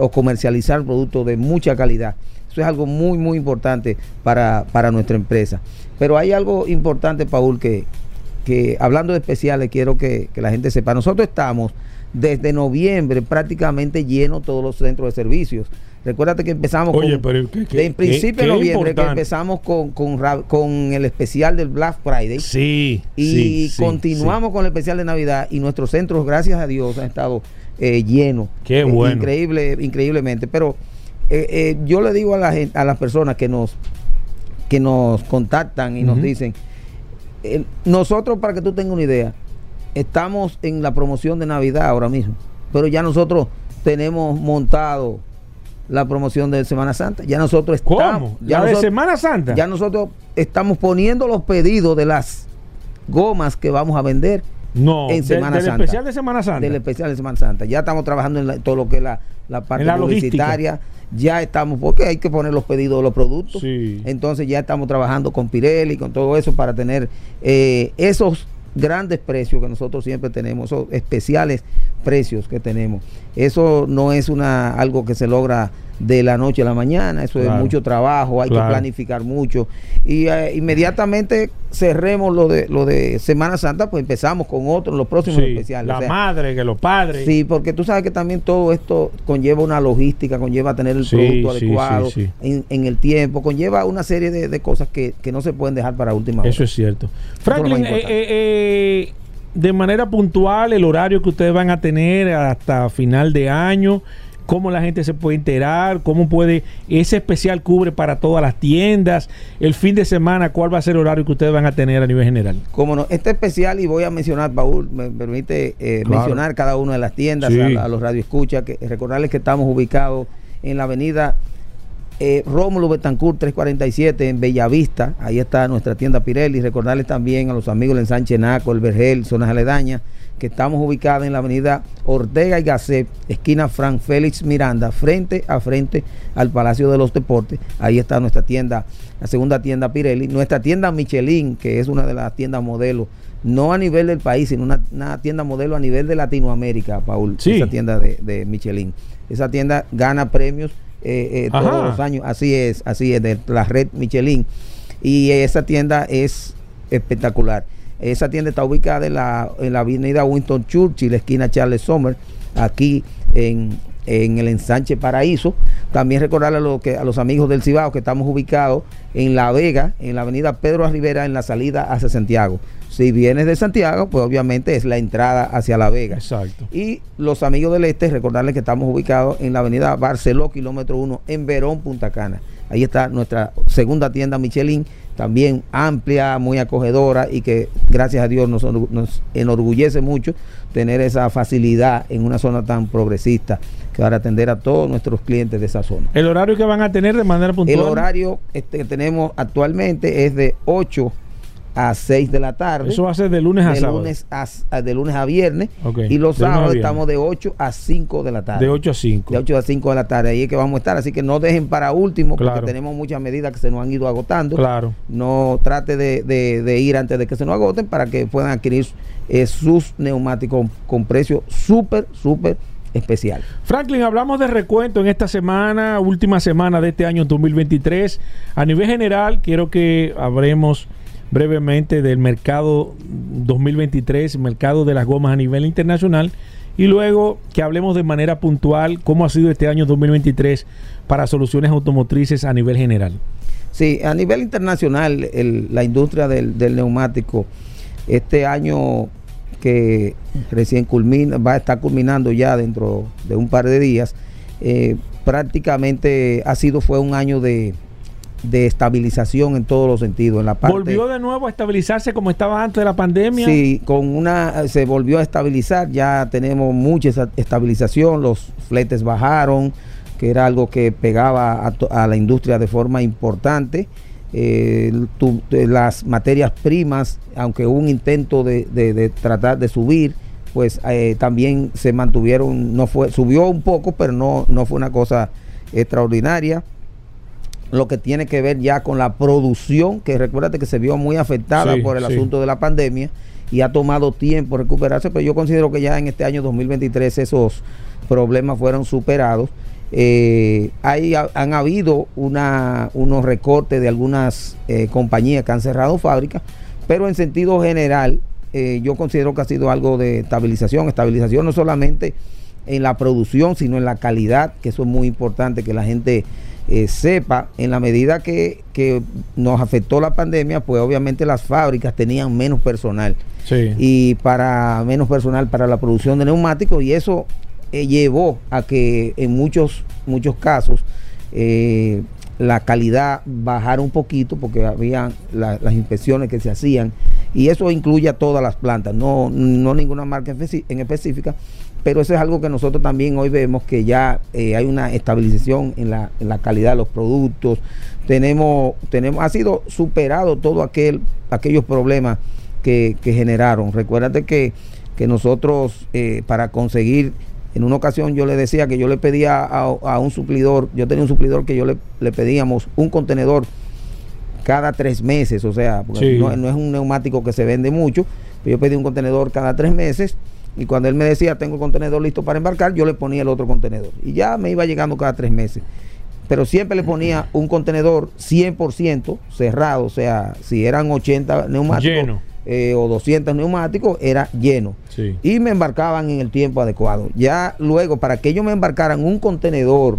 o comercializar productos de mucha calidad. Eso es algo muy, muy importante para, para nuestra empresa. Pero hay algo importante, Paul, que, que hablando de especiales, quiero que, que la gente sepa. Nosotros estamos desde noviembre prácticamente llenos todos los centros de servicios. Recuérdate que empezamos Oye, con, pero que- que- de en principio de noviembre que empezamos con, con, con el especial del Black Friday. Sí, Y sí, sí, continuamos con el especial de Navidad y nuestros centros, gracias a Dios, han estado eh, llenos. Qué Eh, bueno. increíble, increíblemente. Pero eh, eh, yo le digo a, la a las personas que nos, que nos contactan y nos dicen, eh, nosotros, para que tú tengas una idea, estamos en la promoción de Navidad ahora mismo, pero ya nosotros tenemos montado la promoción de Semana Santa. Ya nosotros estamos... ¿Cómo? Ya ¿La de Semana Santa? ya nosotros estamos poniendo los pedidos de las gomas que vamos a vender no, en de- Semana del Santa. especial de Semana Santa. del especial de Semana Santa. Ya estamos trabajando en la- todo lo que es la, la parte la publicitaria. Ya estamos, porque hay que poner los pedidos de los productos. Sí. Entonces ya estamos trabajando con Pirelli, con todo eso para tener eh, esos grandes precios que nosotros siempre tenemos, esos especiales precios que tenemos. Eso no es una algo que se logra de la noche a la mañana, eso Claro. es mucho trabajo, hay Claro. que planificar mucho. Y eh, inmediatamente cerremos lo de lo de Semana Santa, pues empezamos con otros, los próximos Sí, especiales. La O sea, madre, que los padres. Sí, porque tú sabes que también todo esto conlleva una logística, conlleva tener el Sí, producto sí, adecuado. En, en el tiempo, conlleva una serie de, de cosas que, que no se pueden dejar para última hora. Eso es cierto. Franklin, eh, eh, eh, de manera puntual, el horario que ustedes van a tener hasta final de año, cómo la gente se puede enterar, cómo puede, ese especial cubre para todas las tiendas, el fin de semana, cuál va a ser el horario que ustedes van a tener a nivel general. Como no, este especial, y voy a mencionar, Paul, me permite eh, Claro. mencionar cada una de las tiendas, Sí. a, a los radioescuchas, que recordarles que estamos ubicados en la avenida eh, Rómulo Betancourt 347 en Bellavista, ahí está nuestra tienda Pirelli, recordarles también a los amigos del Ensanche Naco, el Vergel, zonas aledañas, que estamos ubicados en la avenida Ortega y Gasset, esquina Fran Félix Miranda, frente a frente al Palacio de los Deportes. Ahí está nuestra tienda, la segunda tienda Pirelli. Nuestra tienda Michelin, que es una de las tiendas modelo, no a nivel del país, sino una, una tienda modelo a nivel de Latinoamérica, Paul. Sí. Esa tienda de, de Michelin. Esa tienda gana premios eh, eh, todos los años. Así es, así es, de la red Michelin. Y esa tienda es espectacular. Esa tienda está ubicada en la, en la avenida Winston Churchill, esquina Charles Sommer, aquí en, en el ensanche Paraíso. También recordarle a, lo que, a los amigos del Cibao que estamos ubicados en La Vega, en la avenida Pedro Rivera, en la salida hacia Santiago. Si vienes de Santiago, pues obviamente es la entrada hacia La Vega. Exacto. Y los amigos del este, recordarles que estamos ubicados en la avenida Barceló, kilómetro 1, en Verón, Punta Cana. Ahí está nuestra segunda tienda Michelin, también amplia, muy acogedora y que gracias a Dios nos, orgu- nos enorgullece mucho tener esa facilidad en una zona tan progresista que para atender a todos nuestros clientes de esa zona. El horario que van a tener de manera puntual. El horario este, que tenemos actualmente es de 8 a 6 de la tarde Eso va a ser de lunes a de sábado. lunes a, a- de lunes a viernes y los de sábados estamos de 8 a 5 de la tarde. de 8 a 5. De 8 a 5 de la tarde, ahí es que vamos a estar, así que no dejen para último Claro. porque tenemos muchas medidas que se nos han ido agotando. Claro. No trate de, de- de ir antes de que se nos agoten para que puedan adquirir eh, sus neumáticos con precio súper, súper especial. Franklin, hablamos de recuento en esta semana, última semana de este año 2023. A nivel general, quiero que hablemos brevemente del mercado 2023, mercado de las gomas a nivel internacional, y luego que hablemos de manera puntual cómo ha sido este año 2023 para soluciones automotrices a nivel general. Sí, a nivel internacional, la industria del, del neumático, este año que recién culmina, va a estar culminando ya dentro de un par de días, eh, prácticamente ha sido, fue un año de, de estabilización en todos los sentidos. En la parte, ¿Volvió de nuevo a estabilizarse como estaba antes de la pandemia? Sí, con una se volvió a estabilizar, ya tenemos mucha estabilización, los fletes bajaron, que era algo que pegaba a, to- a la industria de forma importante. eh, tu- de las materias primas, aunque hubo un intento de, de- de tratar de subir, pues eh, también se mantuvieron, no fue, subió un poco, pero no, no fue una cosa extraordinaria. Lo que tiene que ver ya con la producción, que recuérdate que se vio muy afectada Sí, por el sí. asunto de la pandemia y ha tomado tiempo recuperarse, pero yo considero que ya en este año 2023 esos problemas fueron superados. Eh, hay, han habido una, unos recortes de algunas eh, compañías que han cerrado fábricas, pero en sentido general eh, yo considero que ha sido algo de estabilización, estabilización no solamente en la producción, sino en la calidad, que eso es muy importante que la gente eh, sepa, en la medida que, que nos afectó la pandemia, pues obviamente las fábricas tenían menos personal Sí. y para menos personal para la producción de neumáticos y eso eh, llevó a que en muchos muchos casos eh, la calidad bajara un poquito porque había la- las inspecciones que se hacían y eso incluye a todas las plantas, no, no ninguna marca en específica, pero eso es algo que nosotros también hoy vemos que ya eh, hay una estabilización en la, en la calidad de los productos, tenemos, tenemos, ha sido superado todo aquel, aquellos problemas que, que generaron. Recuérdate que, que nosotros eh, para conseguir, en una ocasión yo le decía que yo le pedía a, a un suplidor, yo tenía un suplidor que yo le, le pedíamos un contenedor cada tres meses, o sea, porque Sí. no, no es un neumático que se vende mucho, pero yo pedí un contenedor cada tres meses y cuando él me decía tengo el contenedor listo para embarcar, yo le ponía el otro contenedor y ya me iba llegando cada tres meses. Pero siempre le ponía un contenedor 100% cerrado, o sea, si eran 80 neumáticos Lleno. eh, o 200 neumáticos, era lleno Sí. y me embarcaban en el tiempo adecuado. Ya luego, para que ellos me embarcaran un contenedor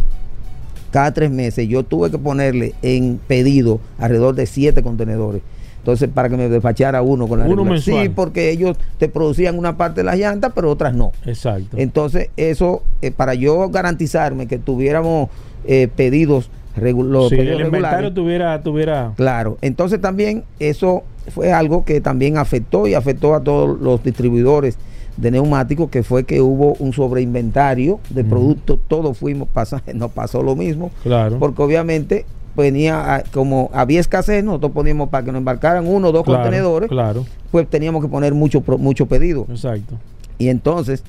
cada tres meses, yo tuve que ponerle en pedido alrededor de siete contenedores. Entonces, para que me despachara uno con la Uno mensual. Sí, porque ellos te producían una parte de las llantas, pero otras no. Exacto. Entonces, eso, eh, para yo garantizarme que tuviéramos eh, pedidos, regu- los si pedidos el regulares, tuviera, tuviera Claro, entonces también eso fue algo que también afectó y afectó a todos los distribuidores de neumáticos, que fue que hubo un sobreinventario de productos, todos fuimos pasando, nos pasó lo mismo, claro. porque obviamente venía, como había escasez, nosotros poníamos para que nos embarcaran uno o dos claro, contenedores, Claro, pues teníamos que poner mucho, mucho pedido. exacto. Y entonces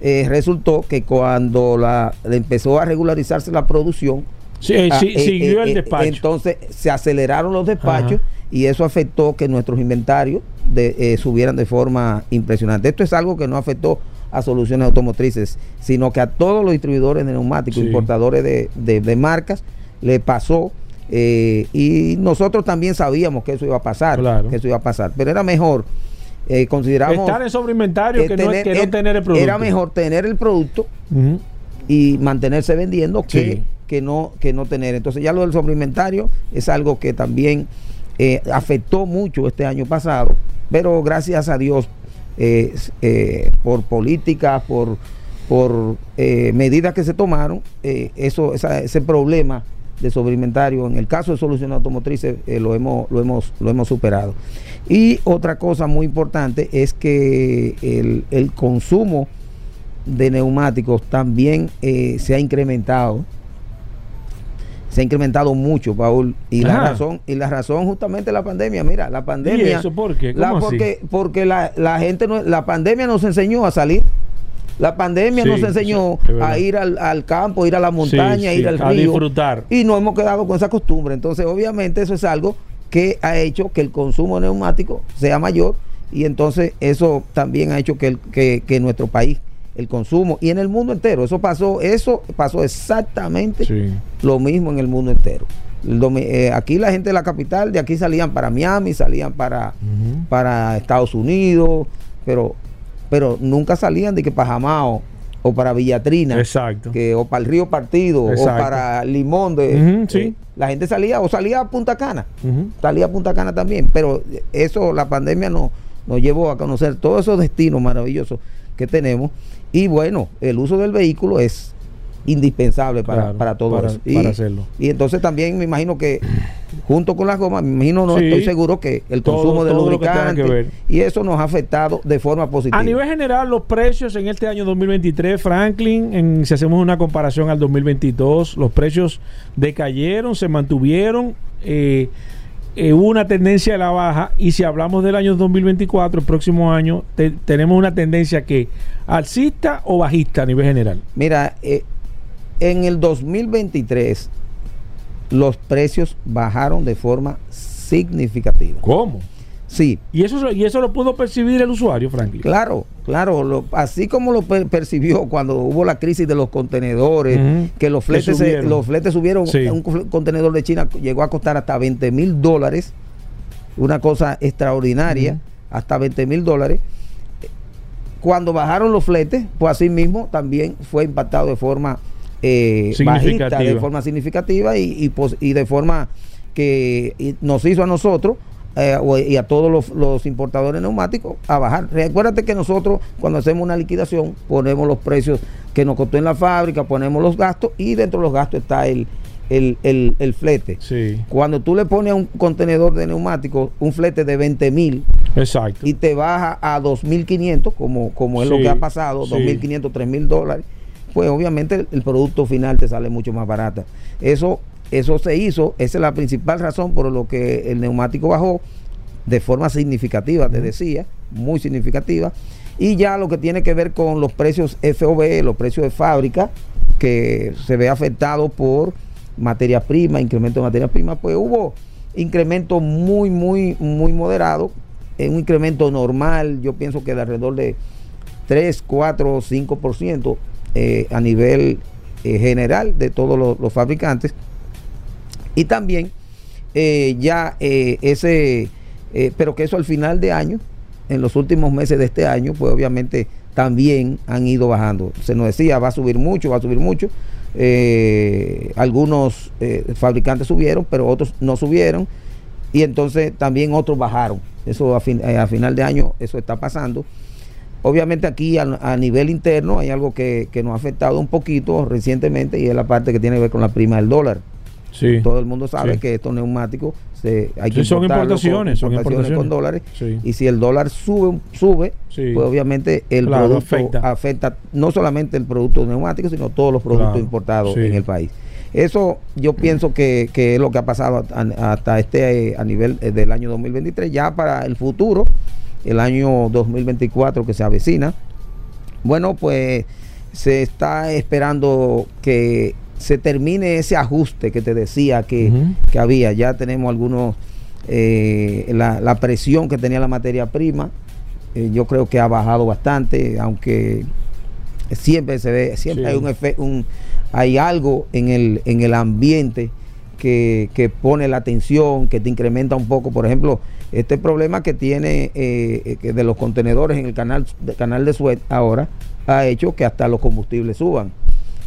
eh, resultó que cuando la, empezó a regularizarse la producción, Sí, Ah, sí, eh, siguió eh, el eh, despacho. Entonces se aceleraron los despachos Ajá. y eso afectó que nuestros inventarios de, eh, subieran de forma impresionante. Esto es algo que no afectó a soluciones automotrices, sino que a todos los distribuidores de neumáticos, Sí. importadores de, de- de marcas, le pasó. y nosotros también sabíamos que eso iba a pasar, Claro. que eso iba a pasar, pero era mejor. Consideramos Estar en sobreinventario que, no, tener- que no tener el producto. Era mejor tener el producto y mantenerse vendiendo Sí. que no que no tener. Entonces ya lo del sobreinventario es algo que también eh, afectó mucho este año pasado, pero gracias a Dios eh, eh, por políticas, por por medidas que se tomaron, eso ese problema de sobreinventario en el caso de soluciones automotrices lo hemos lo hemos lo hemos superado. Y otra cosa muy importante es que el, el consumo de neumáticos también se ha incrementado. Se ha incrementado mucho, Paul. Y la razón, y la razón justamente la pandemia. Mira, la ¿Y pandemia. eso por qué? la- ¿Cómo así? porque porque la, la gente no, la pandemia nos enseñó a salir. La pandemia Sí, nos enseñó sí, a ir al, al campo, ir a la montaña, Sí, ir al a río. disfrutar. Y nos hemos quedado con esa costumbre. Entonces, obviamente, eso es algo que ha hecho que el consumo neumático sea mayor y entonces eso también ha hecho que, el- que, nuestro país el consumo y en el mundo entero, eso pasó, eso pasó exactamente Sí. lo mismo en el mundo entero. El eh, aquí la gente de la capital, de aquí salían para Miami, salían para, para Estados Unidos, pero, pero nunca salían de que para Jamao o para Villatrina Exacto. que o para el río Partido Exacto. o para Limón de Ujú, sí. eh, la gente salía o salía a Punta Cana salía a Punta Cana también pero eso la pandemia nos nos llevó a conocer todos esos destinos maravillosos que tenemos y bueno el uso del vehículo es indispensable para, Claro, para todo para- eso y, para hacerlo. y entonces también me imagino que junto con las gomas me imagino no Sí. estoy seguro que el Todo- consumo de ver. y eso nos ha afectado de forma positiva A nivel general, los precios en este año 2023, Franklin, en- si hacemos una comparación al 2022, los precios decayeron, se mantuvieron. eh, eh, hubo una tendencia a la baja y si hablamos del año 2024, el próximo año, te- tenemos una tendencia que alcista o bajista a nivel general. Mira, eh, en el 2023 los precios bajaron de forma significativa. ¿Cómo? Sí, Y eso, y eso lo pudo percibir el usuario, Franklin. claro, claro. lo- así como lo per- percibió cuando hubo la crisis de los contenedores, que los fletes, se- subieron. los fletes subieron. Sí. Un contenedor de China llegó a costar hasta 20 mil dólares. Una cosa extraordinaria, hasta 20 mil dólares. Cuando bajaron los fletes, pues así mismo también fue impactado de forma eh, bajista, de forma significativa y, y de forma que nos hizo a nosotros eh, y a todos los, los importadores neumáticos a bajar. Recuérdate que nosotros cuando hacemos una liquidación ponemos los precios que nos costó en la fábrica, ponemos los gastos y dentro de los gastos está el, el, el- el flete. Sí, Cuando tú le pones a un contenedor de neumáticos un flete de 20 mil exacto. y te baja a 2.500, como, como es lo que ha pasado, sí. 2.500, 3.000 dólares, pues obviamente el, el producto final te sale mucho más barata. Eso, eso se hizo, esa es la principal razón por lo que el neumático bajó de forma significativa, te decía, muy significativa. Y ya lo que tiene que ver con los precios FOB, los precios de fábrica, que se ve afectado por materia prima, incremento de materia prima, pues hubo incremento muy, muy, muy moderado, en un incremento normal, yo pienso que de alrededor de 3, 4, 5% eh, a nivel eh, general de todos los, los fabricantes. Y también eh, ya eh, ese, eh, pero que eso al final de año, en los últimos meses de este año, pues obviamente también han ido bajando. Se nos decía, va a subir mucho, va a subir mucho. Algunos fabricantes subieron, pero otros no subieron. Y entonces también otros bajaron. Eso a, fin- a final de año, eso está pasando. Obviamente aquí a, a nivel interno hay algo que, que nos ha afectado un poquito recientemente y es la parte que tiene que ver con la prima del dólar. Sí. Todo el mundo sabe Sí. que estos neumáticos se, hay que Sí, son importaciones, son con, importaciones con dólares. Y si el dólar sube, sube pues obviamente el Claro, producto afecta. afecta. no solamente el producto neumático, sino todos los productos Claro, importados en el país. Eso yo pienso que, que es lo que ha pasado hasta este eh, a nivel eh, del año 2023. Ya para el futuro, el año 2024 que se avecina, bueno, pues se está esperando que se termine ese ajuste que te decía que, que había. Ya tenemos algunos, eh, la, la presión que tenía la materia prima, eh, yo creo que ha bajado bastante, aunque siempre se ve, siempre Sí. hay un, efe- un hay algo en el, en el ambiente que, que pone la atención, que te incrementa un poco. Por ejemplo, este problema que tiene eh, eh, de los contenedores en el canal, de, canal de Suez ahora ha hecho que hasta los combustibles suban.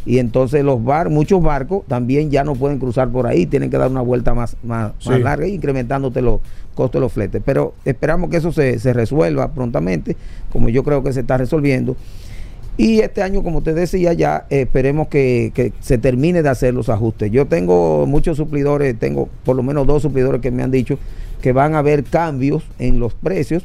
Y entonces los bar, muchos barcos también ya no pueden cruzar por ahí, tienen que dar una vuelta más, más, Sí. más larga, incrementándote los costos de los fletes. Pero esperamos que eso se, se resuelva prontamente, como yo creo que se está resolviendo. Y este año, como te decía, ya eh, esperemos que, que se termine de hacer los ajustes. Yo tengo muchos suplidores, tengo por lo menos dos suplidores que me han dicho que van a haber cambios en los precios,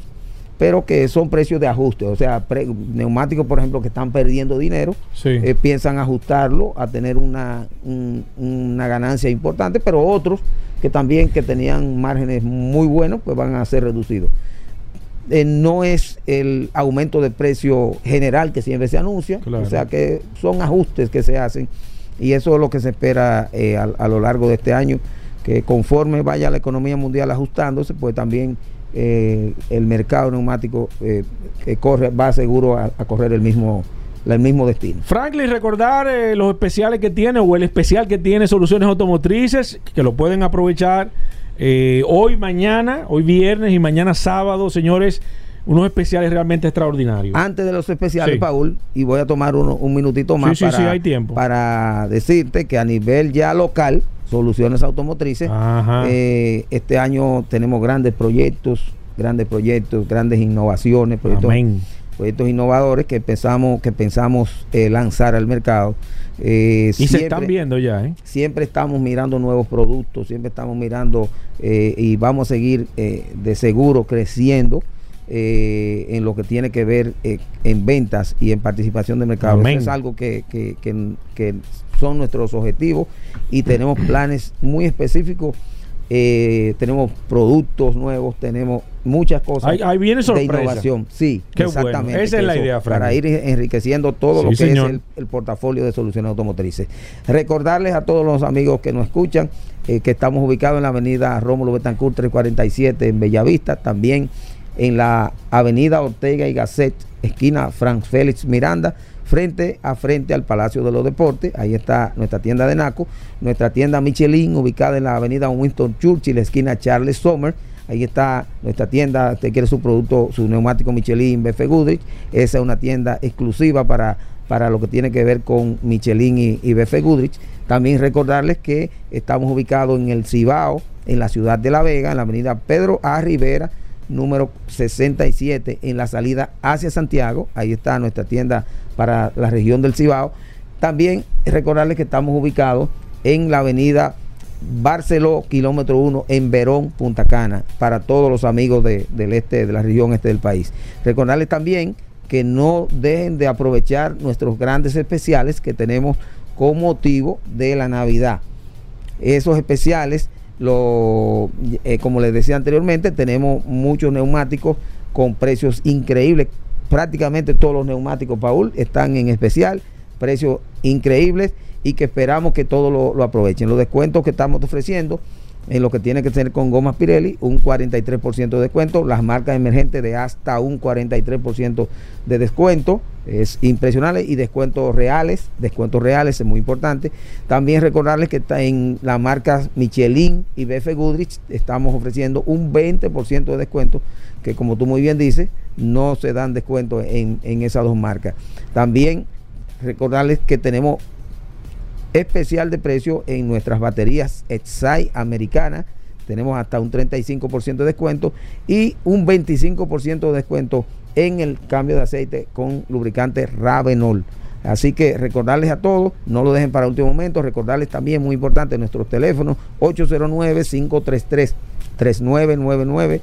pero que son precios de ajuste. O sea, pre- neumáticos, por ejemplo, que están perdiendo dinero, Sí. eh, piensan ajustarlo a tener una, un- una ganancia importante, pero otros que también que tenían márgenes muy buenos, pues van a ser reducidos. Eh, no es el aumento de precio general que siempre se anuncia, Claro. o sea que son ajustes que se hacen y eso es lo que se espera eh, a, a lo largo de este año, que conforme vaya la economía mundial ajustándose, pues también eh, el mercado neumático eh, que corre va seguro a, a correr el mismo, el mismo destino. Franklin, recordar eh, los especiales que tiene o el especial que tiene Soluciones Automotrices, que lo pueden aprovechar eh, hoy, mañana, hoy viernes y mañana sábado, señores, unos especiales realmente extraordinarios. Antes de los especiales, Sí. Paul, y voy a tomar uno- un minutito más Sí, sí, para, sí, hay tiempo. para decirte que a nivel ya local, Soluciones Automotrices, eh, este año tenemos grandes proyectos, grandes proyectos, grandes innovaciones, proyectos, Amén. proyectos innovadores que pensamos, que pensamos eh, lanzar al mercado. Eh, Y se están viendo ya, ¿eh? siempre estamos mirando nuevos productos, siempre estamos mirando eh, y vamos a seguir de seguro creciendo eh, en lo que tiene que ver eh, en ventas y en participación de mercado. Amén. Eso es algo que, que- que- que son nuestros objetivos y tenemos planes muy específicos eh, tenemos productos nuevos, tenemos muchas cosas Ahí- ahí viene de sorpresa. innovación. Sí, Qué bueno. exactamente. Esa es la idea, Frank. Para ir enriqueciendo todo Sí, lo que señor. es el, el portafolio de soluciones automotrices. Recordarles a todos los amigos que nos escuchan que estamos ubicados en la avenida Rómulo Betancourt 347 en Bellavista, también en la avenida Ortega y Gasset, esquina Frank Félix Miranda, frente a frente al Palacio de los Deportes. Ahí está nuestra tienda de Naco, nuestra tienda Michelin, ubicada en la avenida Winston Churchill, esquina Charles Sommer. Ahí está nuestra tienda, usted quiere su producto, su neumático Michelin, BF Goodrich. Esa es una tienda exclusiva para, para lo que tiene que ver con Michelin y, y BF Goodrich. También recordarles que estamos ubicados en el Cibao, en la ciudad de La Vega, en la avenida Pedro A. Rivera, número 67 en la salida hacia Santiago. Ahí está nuestra tienda para la región del Cibao. También recordarles que estamos ubicados en la avenida Barceló, kilómetro 1, en Verón, Punta Cana, para todos los amigos de- del este, de la región este del país. Recordarles también que no dejen de aprovechar nuestros grandes especiales que tenemos con motivo de la Navidad esos especiales, lo, eh, como les decía anteriormente, tenemos muchos neumáticos con precios increíbles. Prácticamente todos los neumáticos, Paul, están en especial, precios increíbles y que esperamos que todos lo, lo aprovechen. Los descuentos que estamos ofreciendo en lo que tiene que ser con gomas Pirelli, un 43% de descuento, las marcas emergentes de hasta un 43% de descuento, es impresionante, y descuentos reales, descuentos reales es muy importante. También recordarles que está en las marcas Michelin y BF Goodrich estamos ofreciendo un 20% de descuento, que como tú muy bien dices, no se dan descuentos en, en esas dos marcas. También recordarles que tenemos especial de precio en nuestras baterías Exai americanas. Tenemos hasta un 35% de descuento y un 25% de descuento en el cambio de aceite con lubricante Ravenol. Así que recordarles a todos, no lo dejen para último momento, recordarles también, muy importante, nuestros teléfonos 809-533-3999,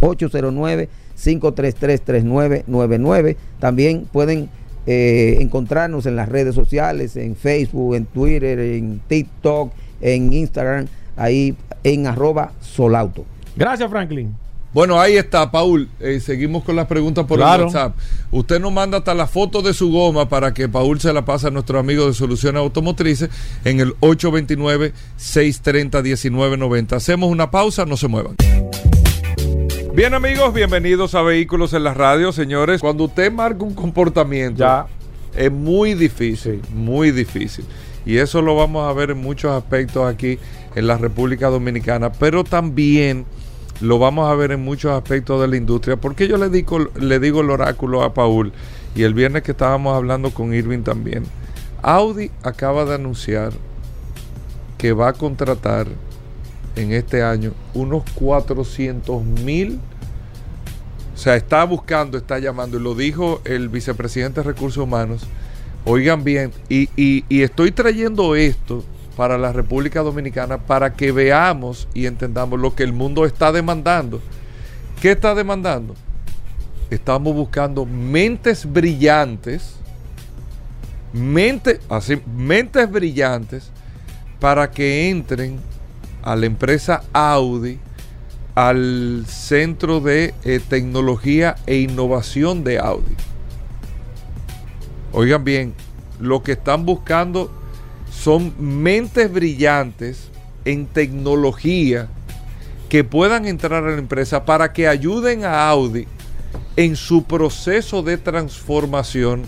809-533-3999. También pueden eh, encontrarnos en las redes sociales, en Facebook, en Twitter, en TikTok, en Instagram, ahí en arroba solauto. Gracias, Franklin. Bueno, ahí está, Paul. Eh, seguimos con las preguntas por Claro. el WhatsApp. Usted nos manda hasta la foto de su goma para que Paul se la pase a nuestro amigo de Soluciones Automotrices en el 829-630-1990. Hacemos una pausa, no se muevan. Bien amigos, bienvenidos a Vehículos en la Radio, señores. Cuando usted marca un comportamiento, Ya. es muy difícil, muy difícil. Y eso lo vamos a ver en muchos aspectos aquí en la República Dominicana, pero también lo vamos a ver en muchos aspectos de la industria, porque yo le digo, le digo el oráculo a Paul y el viernes que estábamos hablando con Irving también. Audi acaba de anunciar que va a contratar en este año unos 400 mil. O sea, está buscando, está llamando, y lo dijo el vicepresidente de Recursos Humanos. Oigan bien, y, y- estoy trayendo esto para la República Dominicana para que veamos y entendamos lo que el mundo está demandando. ¿Qué está demandando? Estamos buscando mentes brillantes, mente- así, mentes brillantes para que entren a la empresa Audi, al Centro de eh, Tecnología e Innovación de Audi. Oigan bien, lo que están buscando son mentes brillantes en tecnología que puedan entrar a la empresa para que ayuden a Audi en su proceso de transformación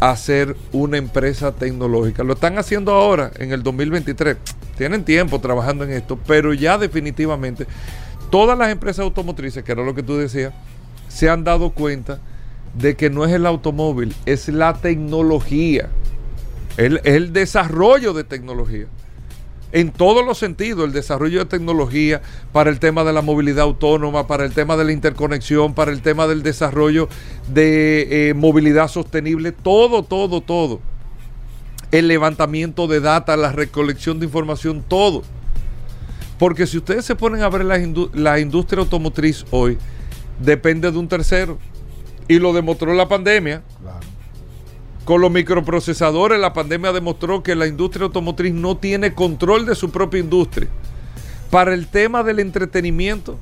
a ser una empresa tecnológica. Lo están haciendo ahora, en el 2023. Tienen tiempo trabajando en esto, pero ya definitivamente todas las empresas automotrices, que era lo que tú decías, se han dado cuenta de que no es el automóvil, es la tecnología, el, el desarrollo de tecnología. En todos los sentidos, el desarrollo de tecnología para el tema de la movilidad autónoma, para el tema de la interconexión, para el tema del desarrollo de eh, movilidad sostenible, todo, todo, todo. El levantamiento de data, la recolección de información, todo. Porque si ustedes se ponen a ver la, indu- la industria automotriz hoy, depende de un tercero. Y lo demostró la pandemia. Con los microprocesadores, la pandemia demostró que la industria automotriz no tiene control de su propia industria. Para el tema del entretenimiento,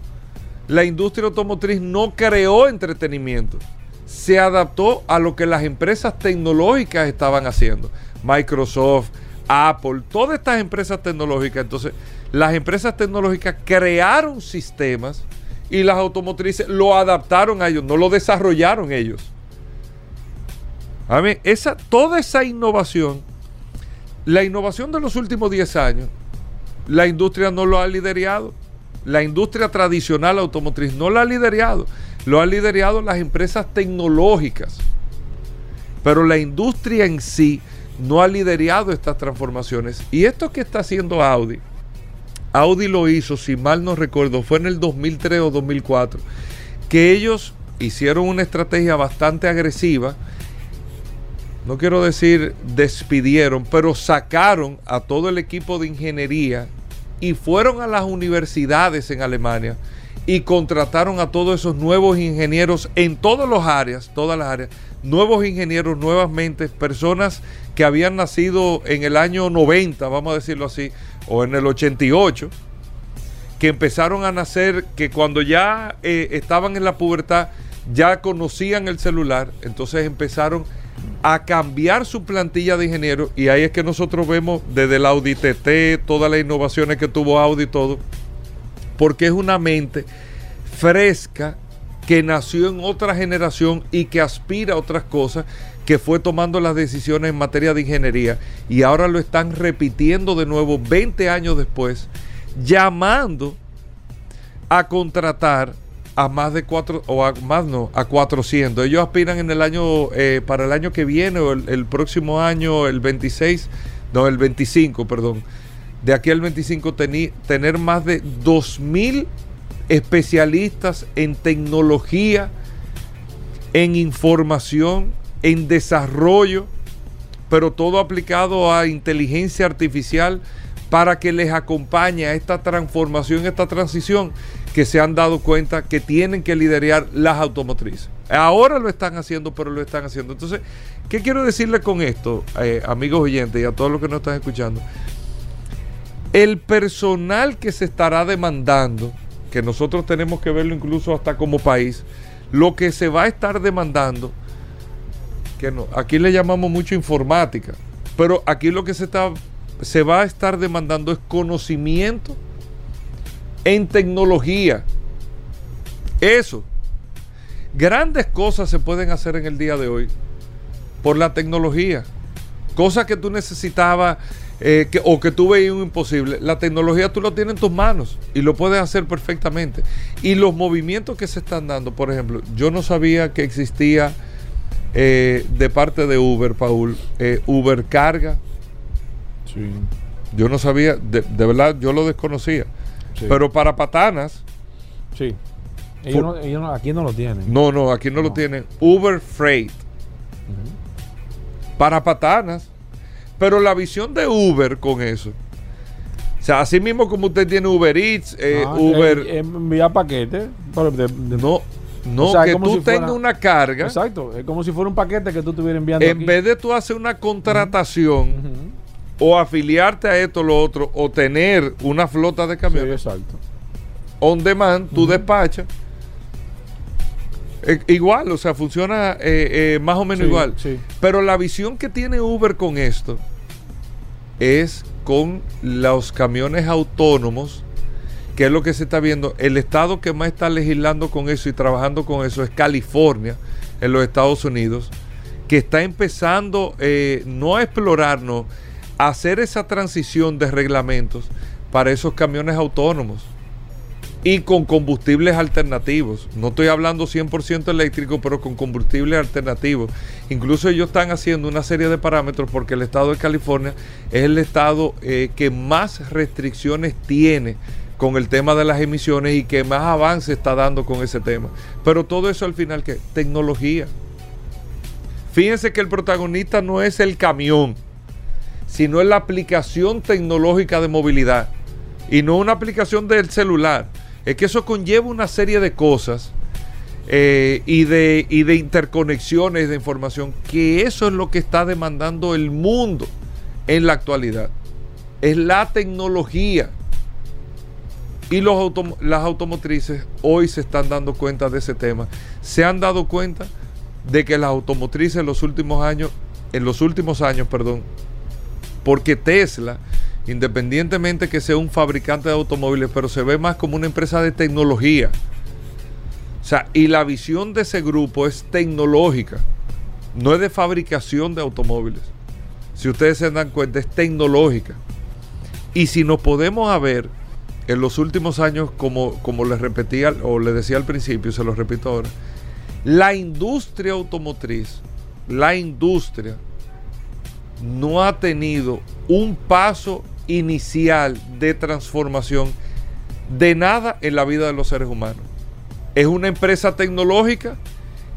la industria automotriz no creó entretenimiento, se adaptó a lo que las empresas tecnológicas estaban haciendo. Microsoft, Apple, todas estas empresas tecnológicas. Entonces, las empresas tecnológicas crearon sistemas y las automotrices lo adaptaron a ellos, no lo desarrollaron ellos. A mí, esa, toda esa innovación, la innovación de los últimos 10 años, la industria no lo ha liderado. La industria tradicional automotriz no la ha liderado. Lo han liderado las empresas tecnológicas. Pero la industria en sí no ha liderado estas transformaciones. Y esto que está haciendo Audi, Audi lo hizo, si mal no recuerdo, fue en el 2003 o 2004, que ellos hicieron una estrategia bastante agresiva. No quiero decir despidieron, pero sacaron a todo el equipo de ingeniería y fueron a las universidades en Alemania y contrataron a todos esos nuevos ingenieros en todas las áreas, todas las áreas, nuevos ingenieros, nuevas mentes, personas que habían nacido en el año 90, vamos a decirlo así, o en el 88, que empezaron a nacer, que cuando ya eh, estaban en la pubertad, ya conocían el celular, entonces empezaron a cambiar su plantilla de ingenieros y ahí es que nosotros vemos desde el Audi TT, todas las innovaciones que tuvo Audi y todo, porque es una mente fresca que nació en otra generación y que aspira a otras cosas, que fue tomando las decisiones en materia de ingeniería y ahora lo están repitiendo de nuevo 20 años después, llamando a contratar a más de cuatro, o a más no, a 400. Ellos aspiran en el año, eh, para el año que viene o el, próximo año, el 26, no, el 25, perdón. De aquí al 25 tener más de 2.000 especialistas en tecnología, en información, en desarrollo, pero todo aplicado a inteligencia artificial para que les acompañe a esta transformación, esta transición que se han dado cuenta que tienen que liderar las automotrices. Ahora lo están haciendo, pero lo están haciendo. Entonces, ¿qué quiero decirle con esto, eh, amigos oyentes y a todos los que nos están escuchando? El personal que se estará demandando, que nosotros tenemos que verlo incluso hasta como país, lo que se va a estar demandando, que no, aquí le llamamos mucho informática, pero aquí lo que se está se va a estar demandando es conocimiento en tecnología. Eso. Grandes cosas se pueden hacer en el día de hoy por la tecnología. Cosas que tú necesitabas eh, o que tú veías imposible. La tecnología tú lo tienes en tus manos y lo puedes hacer perfectamente. Y los movimientos que se están dando, por ejemplo, yo no sabía que existía eh, de parte de Uber, Paul, eh, Uber Carga. Sí. Yo no sabía, de verdad, yo lo desconocía. Pero para patanas. Sí. Ellos, aquí no lo tienen. No, no, aquí no, lo tienen. Uber Freight. Para patanas. Pero la visión de Uber con eso. O sea, así mismo como usted tiene Uber Eats, eh, ah, Uber. envía paquetes. no, no, que tú tengas una carga. Exacto, es como si fuera un paquete que tú estuvieras enviando. En vez de tú hacer una contratación, o afiliarte a esto o lo otro, o tener una flota de camiones. Sí, exacto. On demand, tú despachas. E, igual, o sea, funciona eh, eh, más o menos igual. Pero la visión que tiene Uber con esto es con los camiones autónomos, que es lo que se está viendo. El estado que más está legislando con eso y trabajando con eso es California, en los Estados Unidos, que está empezando no a explorarnos hacer esa transición de reglamentos para esos camiones autónomos y con combustibles alternativos. No estoy hablando 100% eléctrico, pero con combustibles alternativos. Incluso ellos están haciendo una serie de parámetros porque el estado de California es el estado eh, que más restricciones tiene con el tema de las emisiones y que más avance está dando con ese tema. Pero todo eso al final, ¿qué? Tecnología. Fíjense que el protagonista no es el camión sino es la aplicación tecnológica de movilidad y no una aplicación del celular. Es que eso conlleva una serie de cosas eh, y, de, y de interconexiones de información, que eso es lo que está demandando el mundo en la actualidad. Es la tecnología. Y los las automotrices hoy se están dando cuenta de ese tema. Se han dado cuenta de que las automotrices en los últimos años, en los últimos años, perdón, porque Tesla, independientemente que sea un fabricante de automóviles, pero se ve más como una empresa de tecnología. O sea, y la visión de ese grupo es tecnológica, no es de fabricación de automóviles. Si ustedes se dan cuenta, es tecnológica. Y si nos podemos ver en los últimos años, como, como les repetía o les decía al principio, se lo repito ahora, la industria automotriz, la industria no ha tenido un paso inicial de transformación de nada en la vida de los seres humanos. Es una empresa tecnológica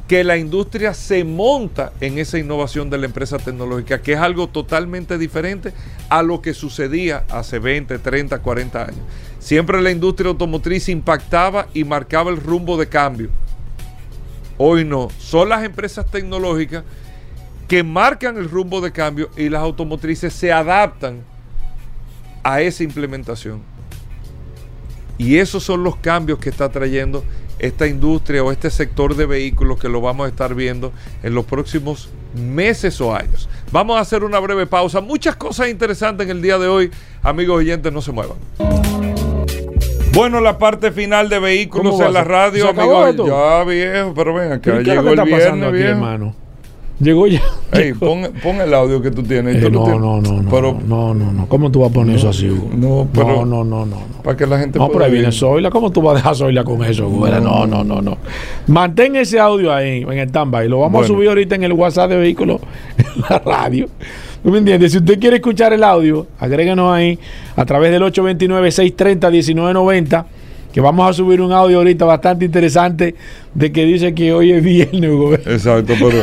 que la industria se monta en esa innovación de la empresa tecnológica, que es algo totalmente diferente a lo que sucedía hace 20, 30, 40 años. Siempre la industria automotriz impactaba y marcaba el rumbo de cambio. Hoy no, son las empresas tecnológicas que marcan el rumbo de cambio y las automotrices se adaptan a esa implementación. Y esos son los cambios que está trayendo esta industria o este sector de vehículos que lo vamos a estar viendo en los próximos meses o años. Vamos a hacer una breve pausa. Muchas cosas interesantes en el día de hoy. Amigos oyentes, no se muevan. Bueno, la parte final de vehículos ¿Cómo va en la radio, ¿Se acabó amigos. Ya viejo, pero ven acá, ¿Qué es lo llegó el viernes, aquí, viejo. hermano? Llegó ya. Ey, pon, pon el audio que tú tienes. Eh, Tú no, tienes. no, no, no, Pero no, no, no. ¿Cómo tú vas a poner eso así, Hugo? no, pero- no, no, no, no, para que la gente No, pero ahí viene. Zoila. ¿Cómo tú vas a dejar Zoila con eso, güera? No, no, no, no. Mantén ese audio ahí en el stand-by. Lo vamos a Bueno. subir ahorita en el WhatsApp de vehículos en la radio. ¿Tú me entiendes? Si usted quiere escuchar el audio, agréguenos ahí a través del 829-630-1990. Que vamos a subir un audio ahorita bastante interesante de que dice que hoy es viernes, Hugo. Exacto, pero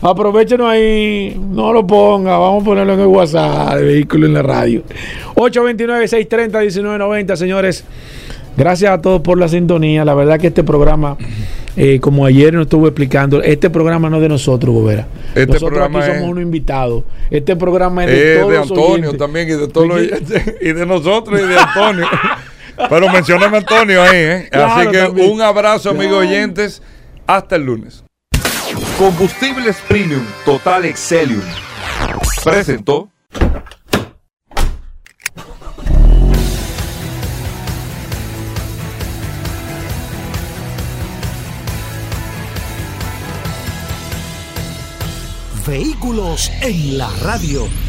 Aprovechenos ahí, no lo ponga, vamos a ponerlo en el WhatsApp de vehículo en la radio. 829-630-1990, señores. Gracias a todos por la sintonía. La verdad que este programa, eh, como ayer nos estuvo explicando, este programa no es de nosotros, Gobera. Este nosotros programa aquí es- somos unos invitados. Este programa es de, Eh, todos de los Antonio oyentes. también y de todos y de nosotros y de Antonio. Pero mencióname a Antonio ahí, ¿eh? Claro, Así que también. un abrazo, amigos oyentes. Hasta el lunes. Combustibles Premium Total Excelium presentó Vehículos en la radio.